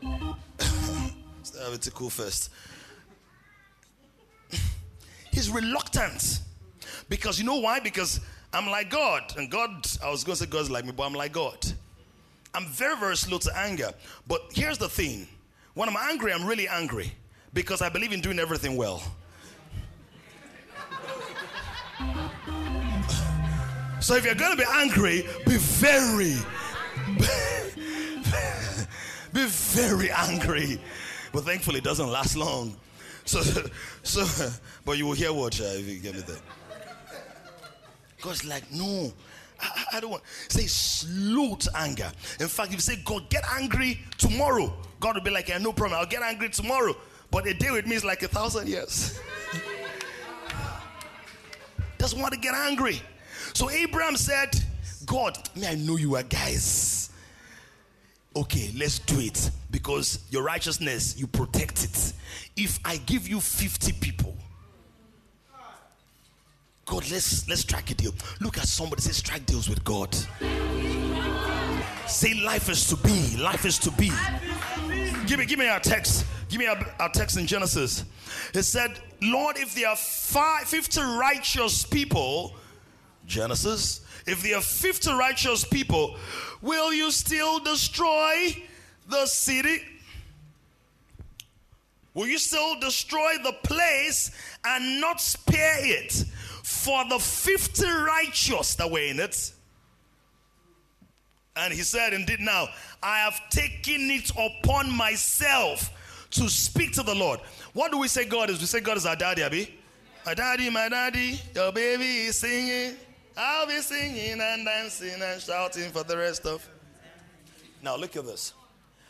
Let's have it cool first. He's reluctant. Because you know why? Because I'm like God. And God, I was going to say God's like me, but I'm like God. I'm very, very slow to anger. But here's the thing when I'm angry, I'm really angry because I believe in doing everything well. So if you're going to be angry, be very, be very angry. But thankfully, it doesn't last long. So, so, but you will hear what uh, if you get me there. God's like, no, I, I, don't want. Say slow anger. In fact, if you say, God, get angry tomorrow, God will be like, yeah, no problem. I'll get angry tomorrow. But a day with me is like a thousand years. Doesn't want to get angry. So Abraham said, God, may I know you are guys. Okay, let's do it because your righteousness, you protect it. If I give you 50 people, God, let's let's strike a deal. Look at somebody say strike deals with God. Say life is to be. Life is to be. Give me, give me our text. Give me our, text in Genesis. It said, Lord, if there are five, 50 righteous people, Genesis, if there are 50 righteous people, will you still destroy the city? Will you still destroy the place and not spare it for the 50 righteous that were in it? And he said, Indeed, now I have taken it upon myself to speak to the Lord. What do we say God is? We say God is our daddy, Abba. My daddy, my daddy, your baby is singing. I'll be singing and dancing and shouting for the rest of. Now look at this.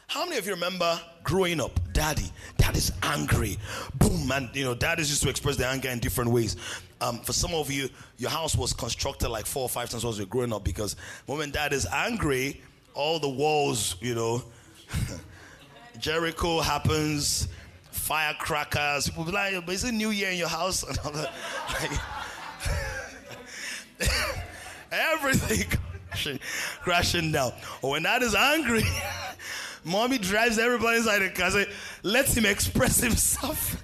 How many of you remember growing up? Daddy, daddy's angry. Boom, and you know, daddies used to express their anger in different ways. Um, for some of you, your house was constructed like four or five times as you were growing up because when dad is angry, all the walls, you know, Jericho happens, firecrackers. People be like, but "Is it New Year in your house?" like, everything crashing, down. When dad is angry, mommy drives everybody inside the car. Say, let him express himself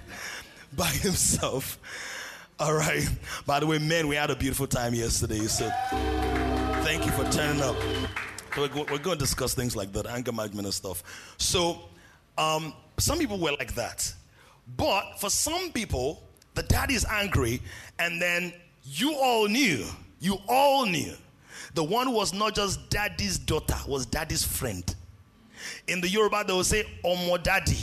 by himself. All right. By the way, men, we had a beautiful time yesterday. So thank you for turning up. We're, we're going to discuss things like that, anger management and stuff. So um, some people were like that. But for some people, the daddy is angry, and then you all knew, you all knew, the one was not just daddy's daughter, was daddy's friend. In the Yoruba, they will say, Omo daddy,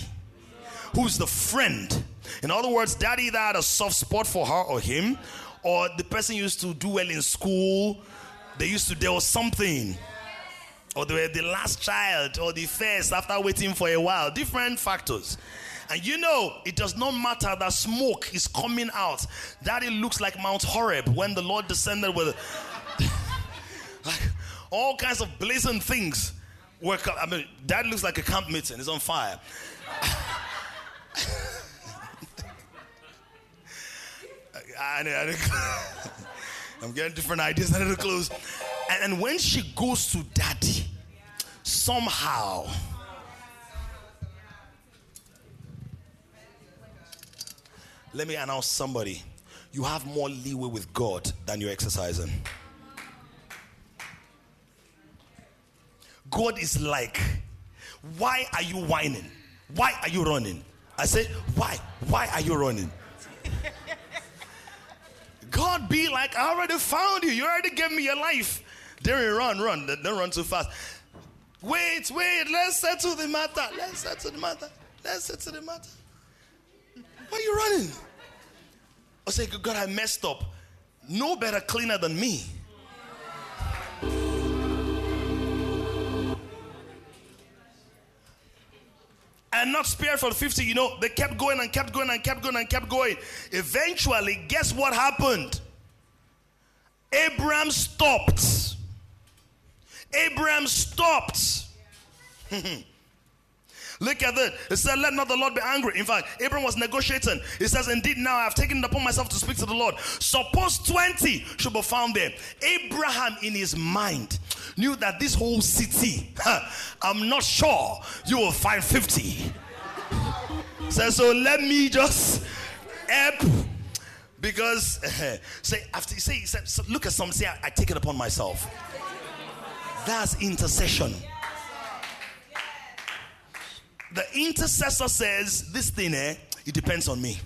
who's the friend. In other words, daddy either had a soft spot for her or him, or the person used to do well in school, they used to, there was something or they were the last child or the first after waiting for a while. Different factors. And you know, it does not matter that smoke is coming out. That it looks like Mount Horeb when the Lord descended with like all kinds of blazing things. Up. I mean, that looks like a camp meeting. It's on fire. I, I, I'm getting different ideas. I need to close. And, and when she goes to daddy, somehow, let me announce somebody. You have more leeway with God than you're exercising. God is like, why are you whining? Why are you running? I say, why? Why are you running? God be like, I already found you. You already gave me your life. Darren, run, run. Don't run too fast. Wait, wait. Let's settle the matter. Let's settle the matter. Let's settle the matter. Why are you running? I say, God, I messed up. No better cleaner than me. And not spared for 50. You know, they kept going and kept going and kept going and kept going. Eventually, guess what happened? Abraham stopped. Abraham stopped. Look at that. It said, Let not the Lord be angry. In fact, Abraham was negotiating. He says, Indeed, now I have taken it upon myself to speak to the Lord. Suppose 20 should be found there. Abraham, in his mind, knew that this whole city, I'm not sure you will find 50. Says, so let me just help because say after say, say look at some say I, I take it upon myself. That's intercession. The intercessor says, This thing, eh, it depends on me.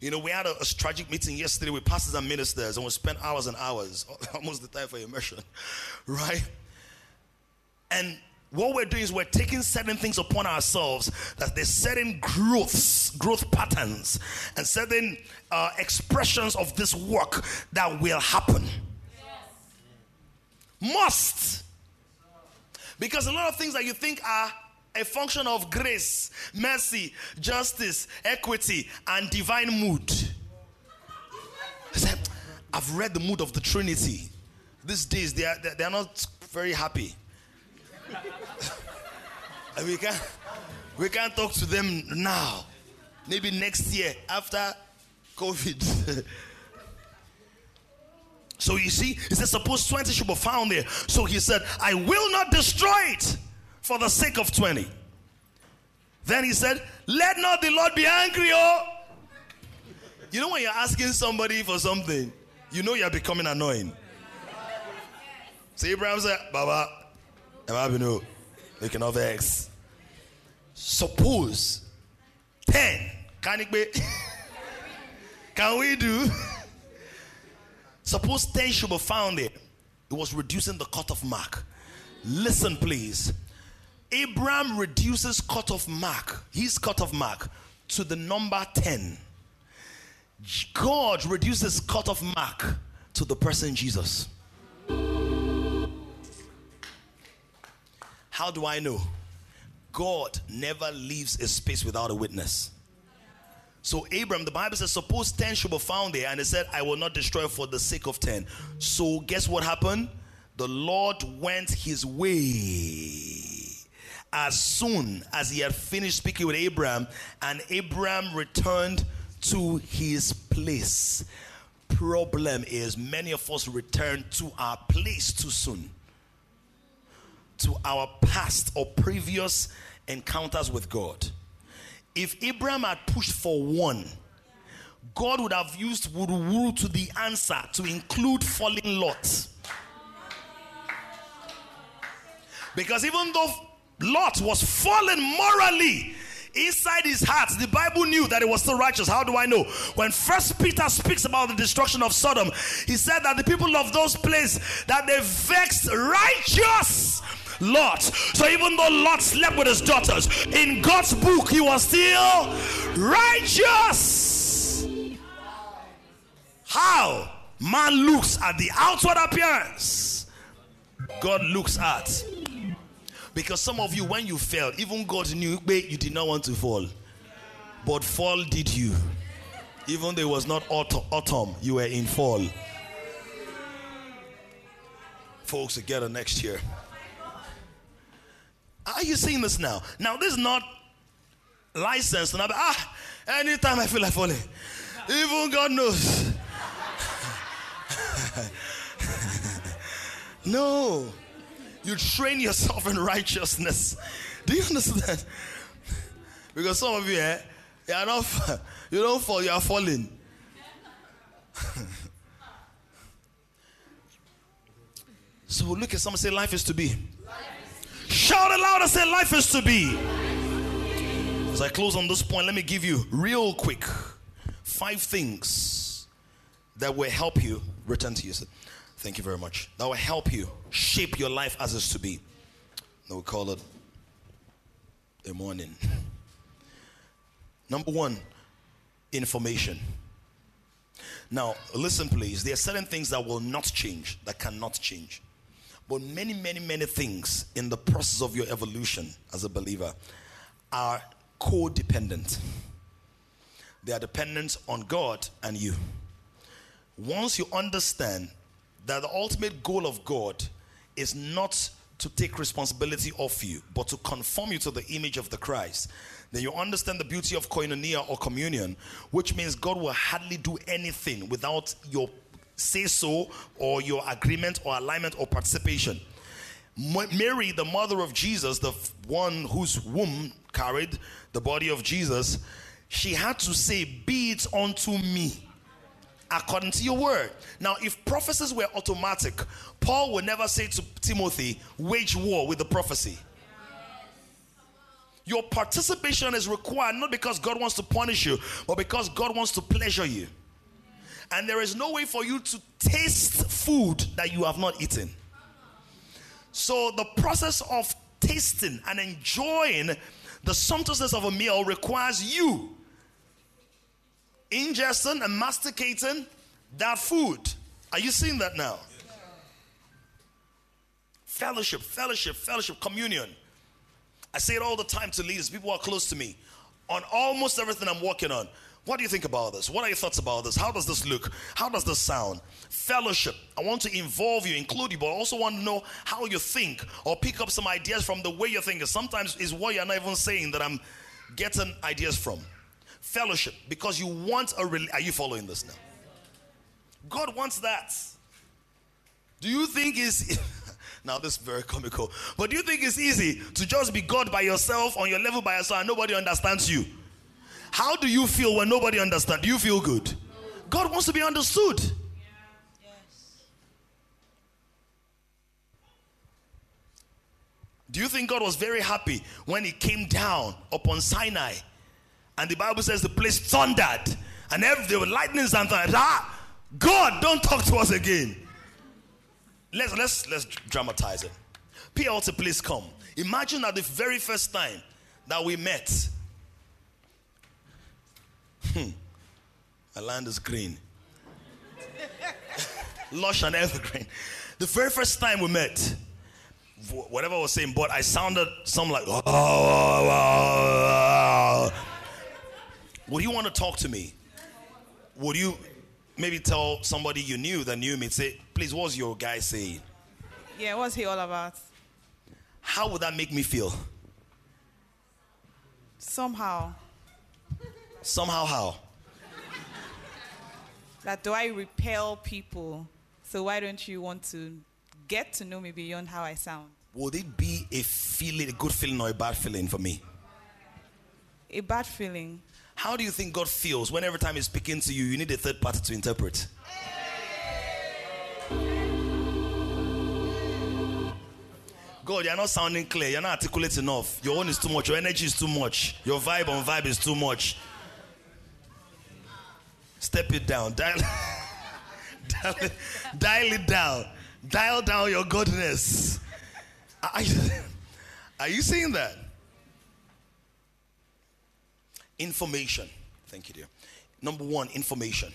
You know, we had a, a, tragic meeting yesterday with pastors and ministers, and we spent hours and hours, almost the time for immersion, right? And what we're doing is we're taking certain things upon ourselves that there's certain growths, growth patterns, and certain uh, expressions of this work that will happen. Yes. Must. Because a lot of things that you think are a function of grace, mercy, justice, equity, and divine mood. I said, I've read the mood of the Trinity. These days, they are, they are not very happy. we, can't, we can't talk to them now. Maybe next year after COVID. so you see, he said, suppose 20 should be found there. So he said, I will not destroy it for the sake of 20. Then he said, Let not the Lord be angry, oh. You know, when you're asking somebody for something, you know you're becoming annoying. So Abraham said, Baba, am I no making of X? Suppose 10. Can it be? Can we do? Suppose 10 should be found there. It was reducing the cutoff mark. Listen, please. Abraham reduces cutoff mark, his cutoff mark, to the number 10. God reduces cutoff mark to the person Jesus. How do I know? God never leaves a space without a witness. So Abram, the Bible says, suppose 10 should be found there, and he said, I will not destroy for the sake of 10. So guess what happened? The Lord went his way as soon as he had finished speaking with Abram, and Abram returned to his place. Problem is, many of us return to our place too soon, to our past or previous encounters with God. If Abraham had pushed for one, God would have used would wuru to the answer to include falling Lot. Because even though Lot was fallen morally, inside his heart the bible knew that it was still righteous how do i know when first peter speaks about the destruction of sodom he said that the people of those places that they vexed righteous Lot. So even though Lot slept with his daughters, in God's book he was still righteous. How? Man looks at the outward appearance. God looks at. Because some of you, when you fell, even God knew you did not want to fall. But fall did you. Even though it was not autumn, you were in fall. Folks, together next year. Are you seeing this now? Now, this is not licensed. And be, ah, anytime I feel like falling, even God knows. no. You train yourself in righteousness. Do you understand? Because some of you, eh, you are not, you don't fall, you are falling. so look at someone say, Life is to be. Shout it loud and say, Life is to be. As I close on this point, let me give you real quick five things that will help you return to you. Thank you very much. That will help you shape your life as is to be. Now we call it a morning. Number one, information. Now, listen, please. There are certain things that will not change, that cannot change. But many, many, many things in the process of your evolution as a believer are codependent. They are dependent on God and you. Once you understand that the ultimate goal of God is not to take responsibility off you, but to conform you to the image of the Christ, then you understand the beauty of koinonia or communion, which means God will hardly do anything without your say so or your agreement or alignment or participation. Mary, the mother of Jesus, the one whose womb carried the body of Jesus, she had to say, Be it unto me according to your word. Now, if prophecies were automatic, Paul would never say to Timothy, Wage war with the prophecy. Your participation is required not because God wants to punish you, but because God wants to pleasure you. And there is no way for you to taste food that you have not eaten. So the process of tasting and enjoying the sumptuousness of a meal requires you ingesting and masticating that food. Are you seeing that now? Fellowship, fellowship, fellowship, communion. I say it all the time to leaders, people who are close to me, on almost everything I'm working on. What do you think about this? What are your thoughts about this? How does this look? How does this sound? Fellowship. I want to involve you, include you, but I also want to know how you think or pick up some ideas from the way you're thinking. Sometimes is what you're not even saying that I'm getting ideas from. Fellowship, because you want a. Re- are you following this now? God wants that. Do you think it's. now, this is very comical, but do you think it's easy to just be God by yourself, on your level by yourself, and nobody understands you? How do you feel when nobody understands? Do you feel good? God wants to be understood. Do you think God was very happy when He came down upon Sinai? And the Bible says the place thundered, and every, there were lightnings and thunder. Ah, God, don't talk to us again. Let's let's let's dramatize it. PLT, please come. Imagine that the very first time that we met, Hmm. My land is green. Lush and evergreen. The very first time we met, whatever I was saying, but I sounded something like, oh, oh, oh, oh." Would you want to talk to me? Would you maybe tell somebody you knew that knew me, say, please, what's your guy saying? Yeah, what's he all about? How would that make me feel? Somehow. Somehow, how? That do I repel people? So why don't you want to get to know me beyond how I sound? Would it be a feeling, a good feeling or a bad feeling for me? A bad feeling. How do you think God feels when every time He's speaking to you, you need a third party to interpret? God, you're not sounding clear. You're not articulate enough. Your own is too much. Your energy is too much. Your vibe on vibe is too much. Step it down. Dial, dial, it, dial it down. Dial down your goodness. Are you, are you seeing that? Information. Thank you, dear. Number one, information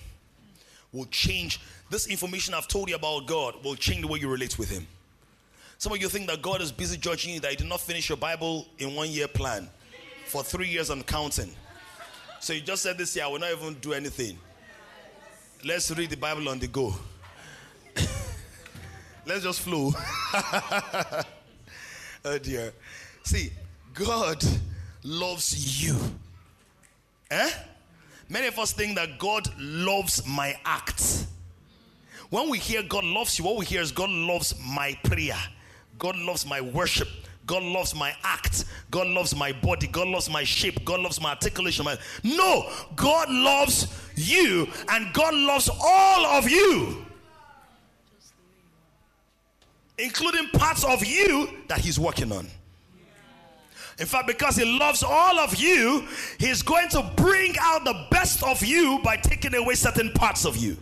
will change. This information I've told you about God will change the way you relate with Him. Some of you think that God is busy judging you that you did not finish your Bible in one year plan for three years and counting. So you just said this year, I will not even do anything. Let's read the Bible on the go. Let's just flow. oh dear. See, God loves you. Eh? Many of us think that God loves my act. When we hear God loves you, what we hear is God loves my prayer. God loves my worship. God loves my act. God loves my body. God loves my shape. God loves my articulation. No, God loves you and God loves all of you, including parts of you that He's working on. In fact, because He loves all of you, He's going to bring out the best of you by taking away certain parts of you.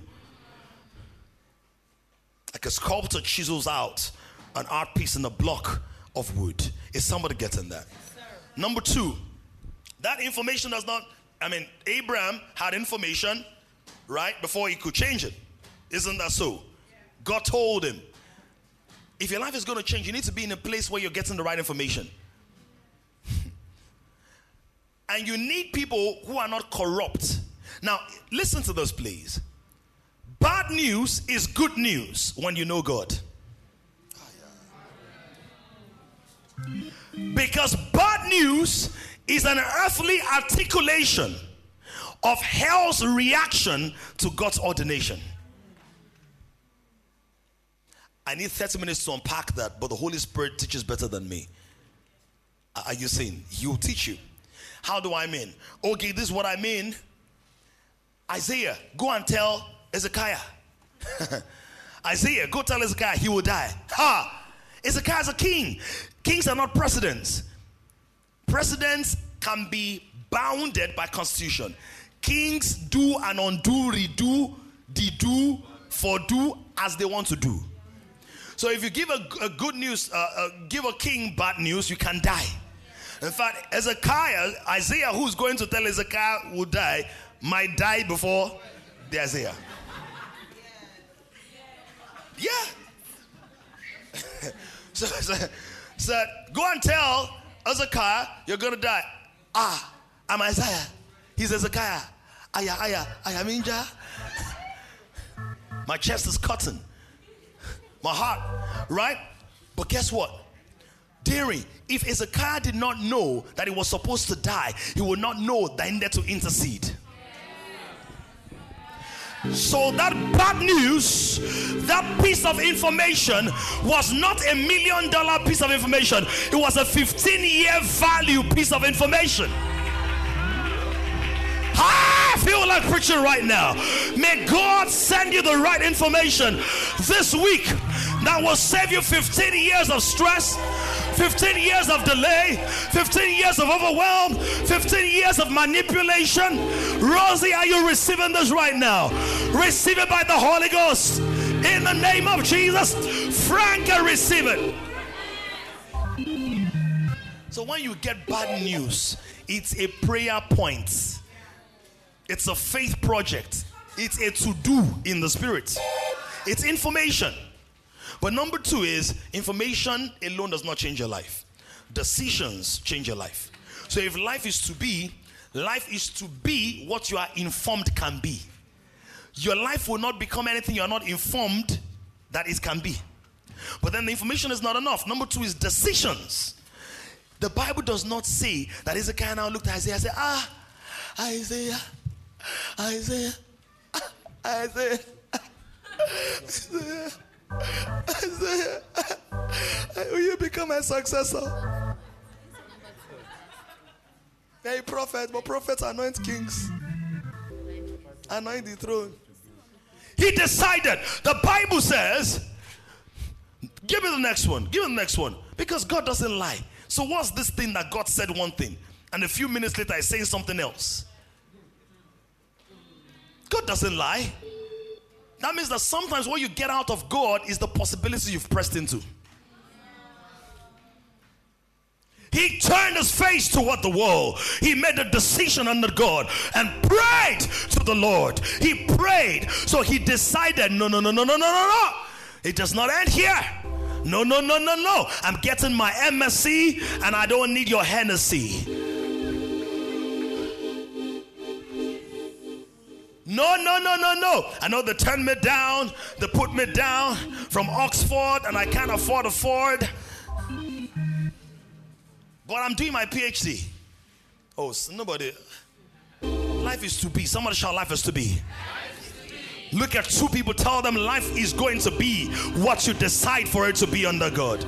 Like a sculptor chisels out an art piece in a block of wood. Is somebody getting that? Number two, that information does not, I mean, Abraham had information, right, before he could change it. Isn't that so? God told him, if your life is going to change, you need to be in a place where you're getting the right information. and you need people who are not corrupt. Now, listen to this, please. Bad news is good news when you know God. Because bad news is an earthly articulation of hell's reaction to God's ordination. I need 30 minutes to unpack that, but the Holy Spirit teaches better than me. Are you seeing? He'll teach you. How do I mean? Okay, this is what I mean. Isaiah, go and tell Ezekiah. Isaiah, go tell Ezekiah he will die. Ha! Is a king. Kings are not presidents. Presidents can be bounded by constitution. Kings do and undo, redo, dedo, fordo as they want to do. So if you give a, a good news, uh, uh, give a king bad news, you can die. In fact, Ezekiah, Isaiah, who's going to tell Ezekiah will die, might die before the Isaiah. Yeah. so, so, so, go and tell Ezekiah you're going to die. Ah, I'm Isaiah. He's Ezekiah. Aya, aya, aya, minja. My chest is cutting. My heart, right? But guess what? Daring. If Ezekiah did not know that he was supposed to die, he would not know that he needed to intercede. So that bad news, that piece of information was not a million dollar piece of information. It was a 15 year value piece of information. I feel like preaching right now. May God send you the right information this week that will save you 15 years of stress, 15 years of delay, 15 years of overwhelm, 15 years of manipulation. Rosie, are you receiving this right now? Receive it by the Holy Ghost. In the name of Jesus, Frank, I receive it. So when you get bad news, it's a prayer point. It's a faith project. It's a to do in the spirit. It's information. But number two is information alone does not change your life. Decisions change your life. So if life is to be, life is to be what you are informed can be. Your life will not become anything you are not informed that it can be. But then the information is not enough. Number two is decisions. The Bible does not say that Hezekiah now looked at Isaiah and said, Ah, Isaiah, Isaiah, Isaiah, Isaiah, Isaiah, will you become a successor? Hey, prophet, but prophets anoint kings, anoint the throne. He decided. The Bible says, Give me the next one. Give me the next one. Because God doesn't lie. So, what's this thing that God said one thing and a few minutes later is saying something else? God doesn't lie. That means that sometimes what you get out of God is the possibility you've pressed into. He turned his face toward the wall. He made a decision under God and prayed to the Lord. He prayed. So he decided no, no, no, no, no, no, no, no. It does not end here. No, no, no, no, no. I'm getting my MSc and I don't need your Hennessy. No, no, no, no, no. I know they turned me down, they put me down from Oxford, and I can't afford a Ford. But I'm doing my PhD. Oh, nobody. Life is to be. Somebody shout, Life is to be. Look at two people, tell them life is going to be what you decide for it to be under God.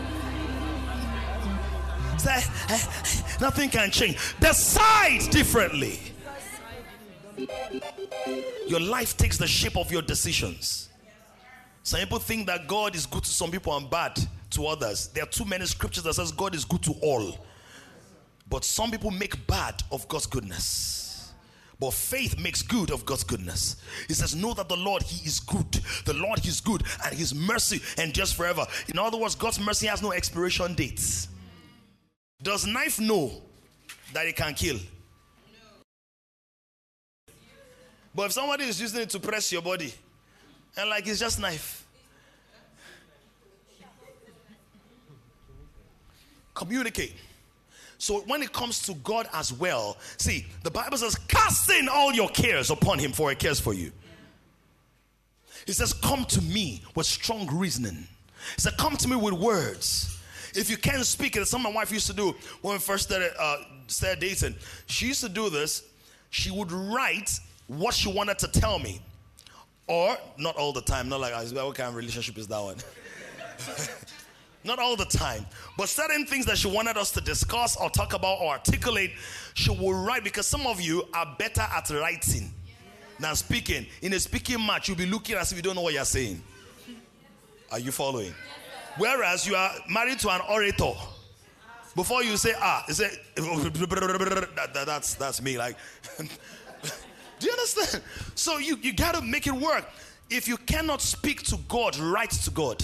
Say, eh, eh, nothing can change. Decide differently. Your life takes the shape of your decisions. Some people think that God is good to some people and bad to others. There are too many scriptures that says God is good to all. But some people make bad of God's goodness. But faith makes good of God's goodness. He says, Know that the Lord, He is good. The Lord, He is good, and His mercy endures forever. In other words, God's mercy has no expiration dates. Does knife know that it can kill? But if somebody is using it to press your body, and like it's just knife. Communicate. So when it comes to God as well, see, the Bible says, casting all your cares upon him, for he cares for you. He says, Come to me with strong reasoning. He said, Come to me with words. If you can't speak it, some my wife used to do when we first started, uh, started dating. She used to do this. She would write what she wanted to tell me. Or, not all the time, not like, what kind of relationship is that one? Not all the time, but certain things that she wanted us to discuss or talk about or articulate, she will write because some of you are better at writing than speaking. In a speaking match, you'll be looking as if you don't know what you're saying. Are you following? Whereas you are married to an orator. Before you say ah, you say that, that, that's that's me. Like, do you understand? So you you gotta make it work. If you cannot speak to God, write to God.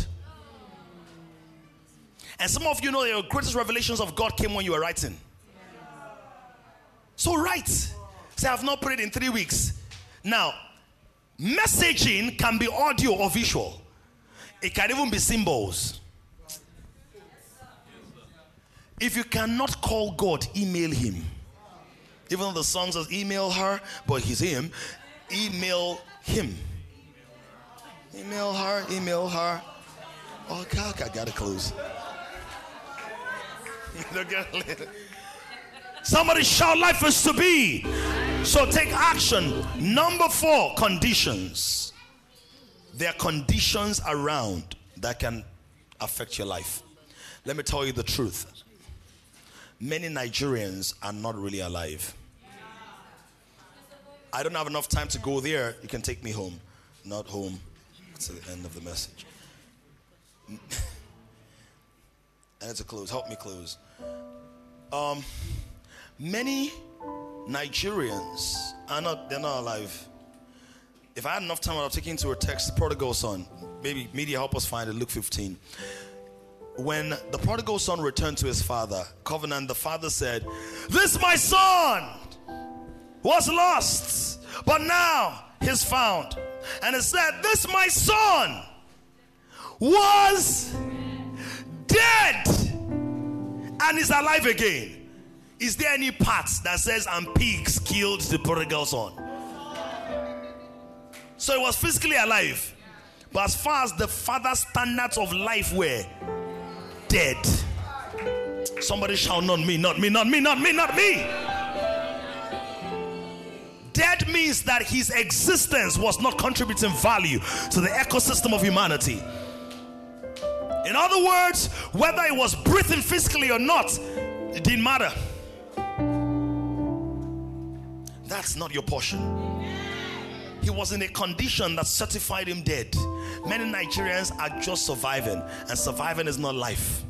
And some of you know your greatest revelations of God came when you were writing. So write. Say, I've not prayed in three weeks. Now, messaging can be audio or visual, it can even be symbols. If you cannot call God, email Him. Even though the song says email her, but He's Him, email Him. Email her, email her. Oh, God, I gotta close. Somebody shout, life is to be. So take action. Number four, conditions. There are conditions around that can affect your life. Let me tell you the truth. Many Nigerians are not really alive. I don't have enough time to go there. You can take me home. Not home. That's the end of the message. And it's a close. Help me close. Um, many Nigerians are not, they're not alive. If I had enough time, I'd have taken to a text, prodigal son. Maybe media help us find it, Luke 15. When the prodigal son returned to his father, covenant, the father said, This my son was lost, but now he's found. And he said, This my son was dead and is alive again. Is there any part that says, and pigs killed the prodigal son? So he was physically alive. But as far as the father's standards of life were, dead. Somebody shout, not me, not me, not me, not me, not me. Dead means that his existence was not contributing value to the ecosystem of humanity. In other words, whether he was breathing physically or not, it didn't matter. That's not your portion. He was in a condition that certified him dead. Many Nigerians are just surviving, and surviving is not life.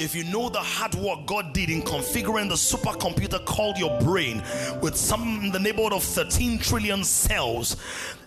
If you know the hard work God did in configuring the supercomputer called your brain with some in the neighborhood of 13 trillion cells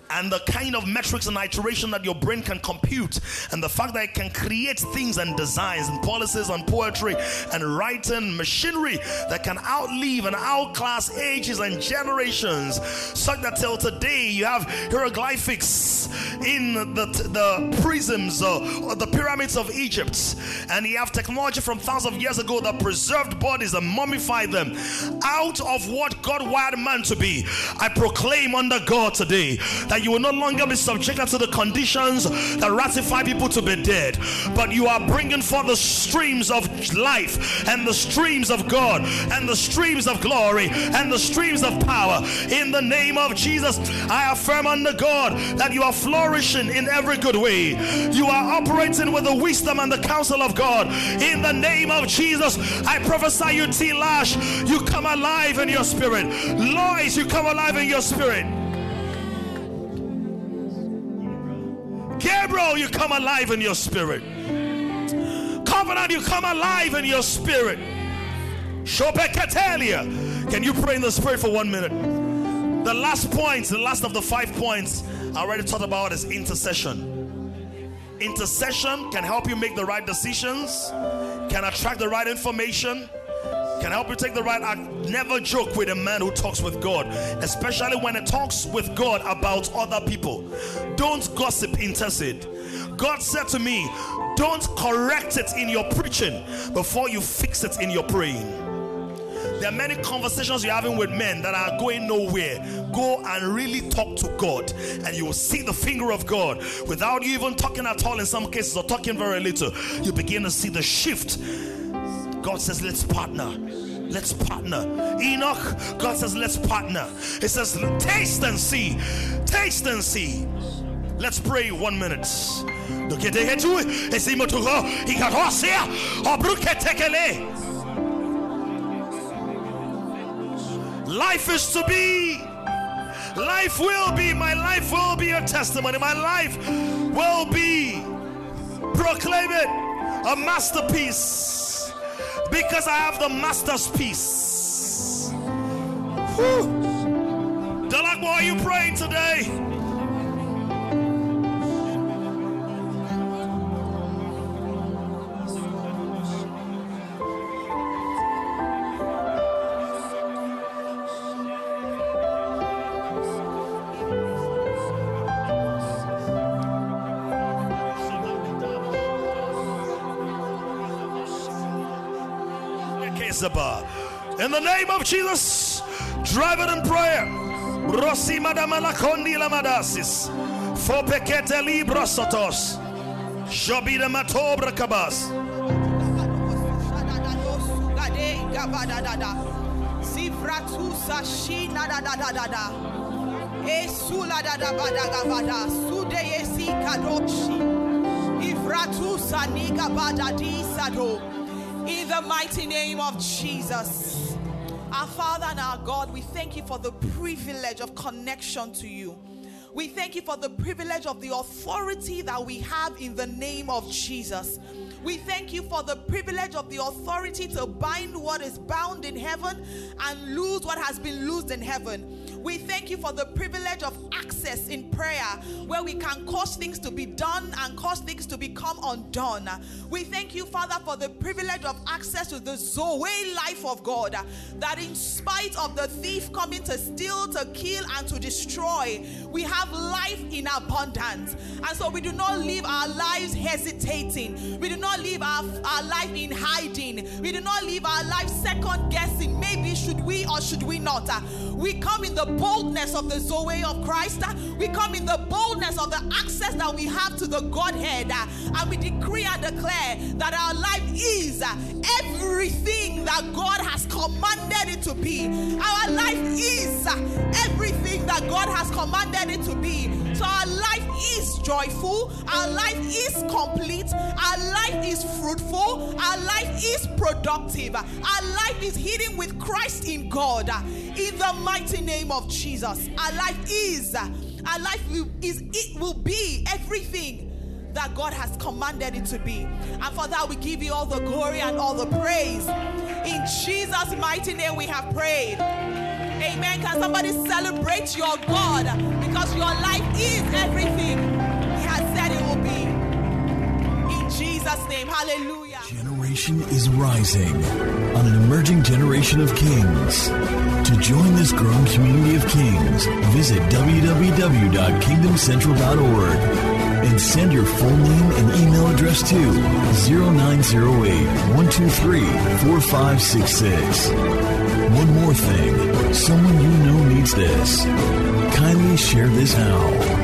and the kind of metrics and iteration that your brain can compute, and the fact that it can create things and designs and policies and poetry and writing machinery that can outlive and outclass ages and generations, such that till today you have hieroglyphics in the, the prisms uh, or the pyramids of Egypt, and you have technology from thousands of years ago that preserved bodies and mummified them out of what God wired man to be. I proclaim under God today that you will no longer be subjected to the conditions that ratify people to be dead, but you are bringing forth the streams of life and the streams of God and the streams of glory and the streams of power. In the name of Jesus, I affirm under God that you are flourishing in every good way. You are operating with the wisdom and the counsel of God. In the name of Jesus, I prophesy you, T. Lash, you come alive in your spirit. Lois, you come alive in your spirit. Gabriel, you come alive in your spirit. Covenant, you come alive in your spirit. Shopekatelia. Can you pray in the spirit for one minute? The last point, the last of the five points I already talked about is intercession. Intercession can help you make the right decisions, can attract the right information, can I help you take the right act. Never joke with a man who talks with God, especially when it talks with God about other people. Don't gossip, intercede. God said to me, Don't correct it in your preaching before you fix it in your praying. There are many conversations you're having with men that are going nowhere. Go and really talk to God, and you will see the finger of God without you even talking at all in some cases or talking very little. You begin to see the shift. God says, Let's partner. Let's partner. Enoch, God says, Let's partner. He says, Taste and see. Taste and see. Let's pray one minute. Life is to be. Life will be. My life will be a testimony. My life will be. Proclaim it a masterpiece because I have the master's piece. Whew. Dalakwa, are you praying today? In the name of Jesus, drive it in prayer. Rossi madamala kondi lamadasis. Fopekete librosotos. Jobida matobra kabas. Sivratusa shina da da da da da. Esula da da ba da da. Sude yesi kadochi. Ivratusa niga ba di sado. The mighty name of Jesus. Our Father and our God, we thank you for the privilege of connection to you. We thank you for the privilege of the authority that we have in the name of Jesus. We thank you for the privilege of the authority to bind what is bound in heaven and loose what has been loosed in heaven. We thank you for the privilege of access in prayer where we can cause things to be done and cause things to become undone. We thank you, Father, for the privilege of access to the Zoe life of God. That in spite of the thief coming to steal, to kill, and to destroy, we have life in abundance. And so we do not live our lives hesitating. We do not live our, our life in hiding. We do not live our life second guessing. Maybe should we or should we not? We come in the boldness of the Zoe of Christ. We come in the boldness of the access that we have to the Godhead. Uh, and we decree and declare that our life is uh, everything that God has commanded it to be. Our life is uh, everything that God has commanded it to be. So our life is joyful, our life is complete, our life is fruitful, our life is productive, our life is hidden with Christ in God. In the mighty name of Jesus, our life is, our life is, it will be everything that God has commanded it to be. And for that, we give you all the glory and all the praise. In Jesus' mighty name, we have prayed. Amen. Can somebody celebrate your God because your life is everything He has said it will be. In Jesus' name, hallelujah. Generation is rising on an emerging generation of kings. To join this growing community of kings, visit www.kingdomcentral.org and send your full name and email address to 0908 123 4566. One more thing someone you know needs this. Kindly share this now.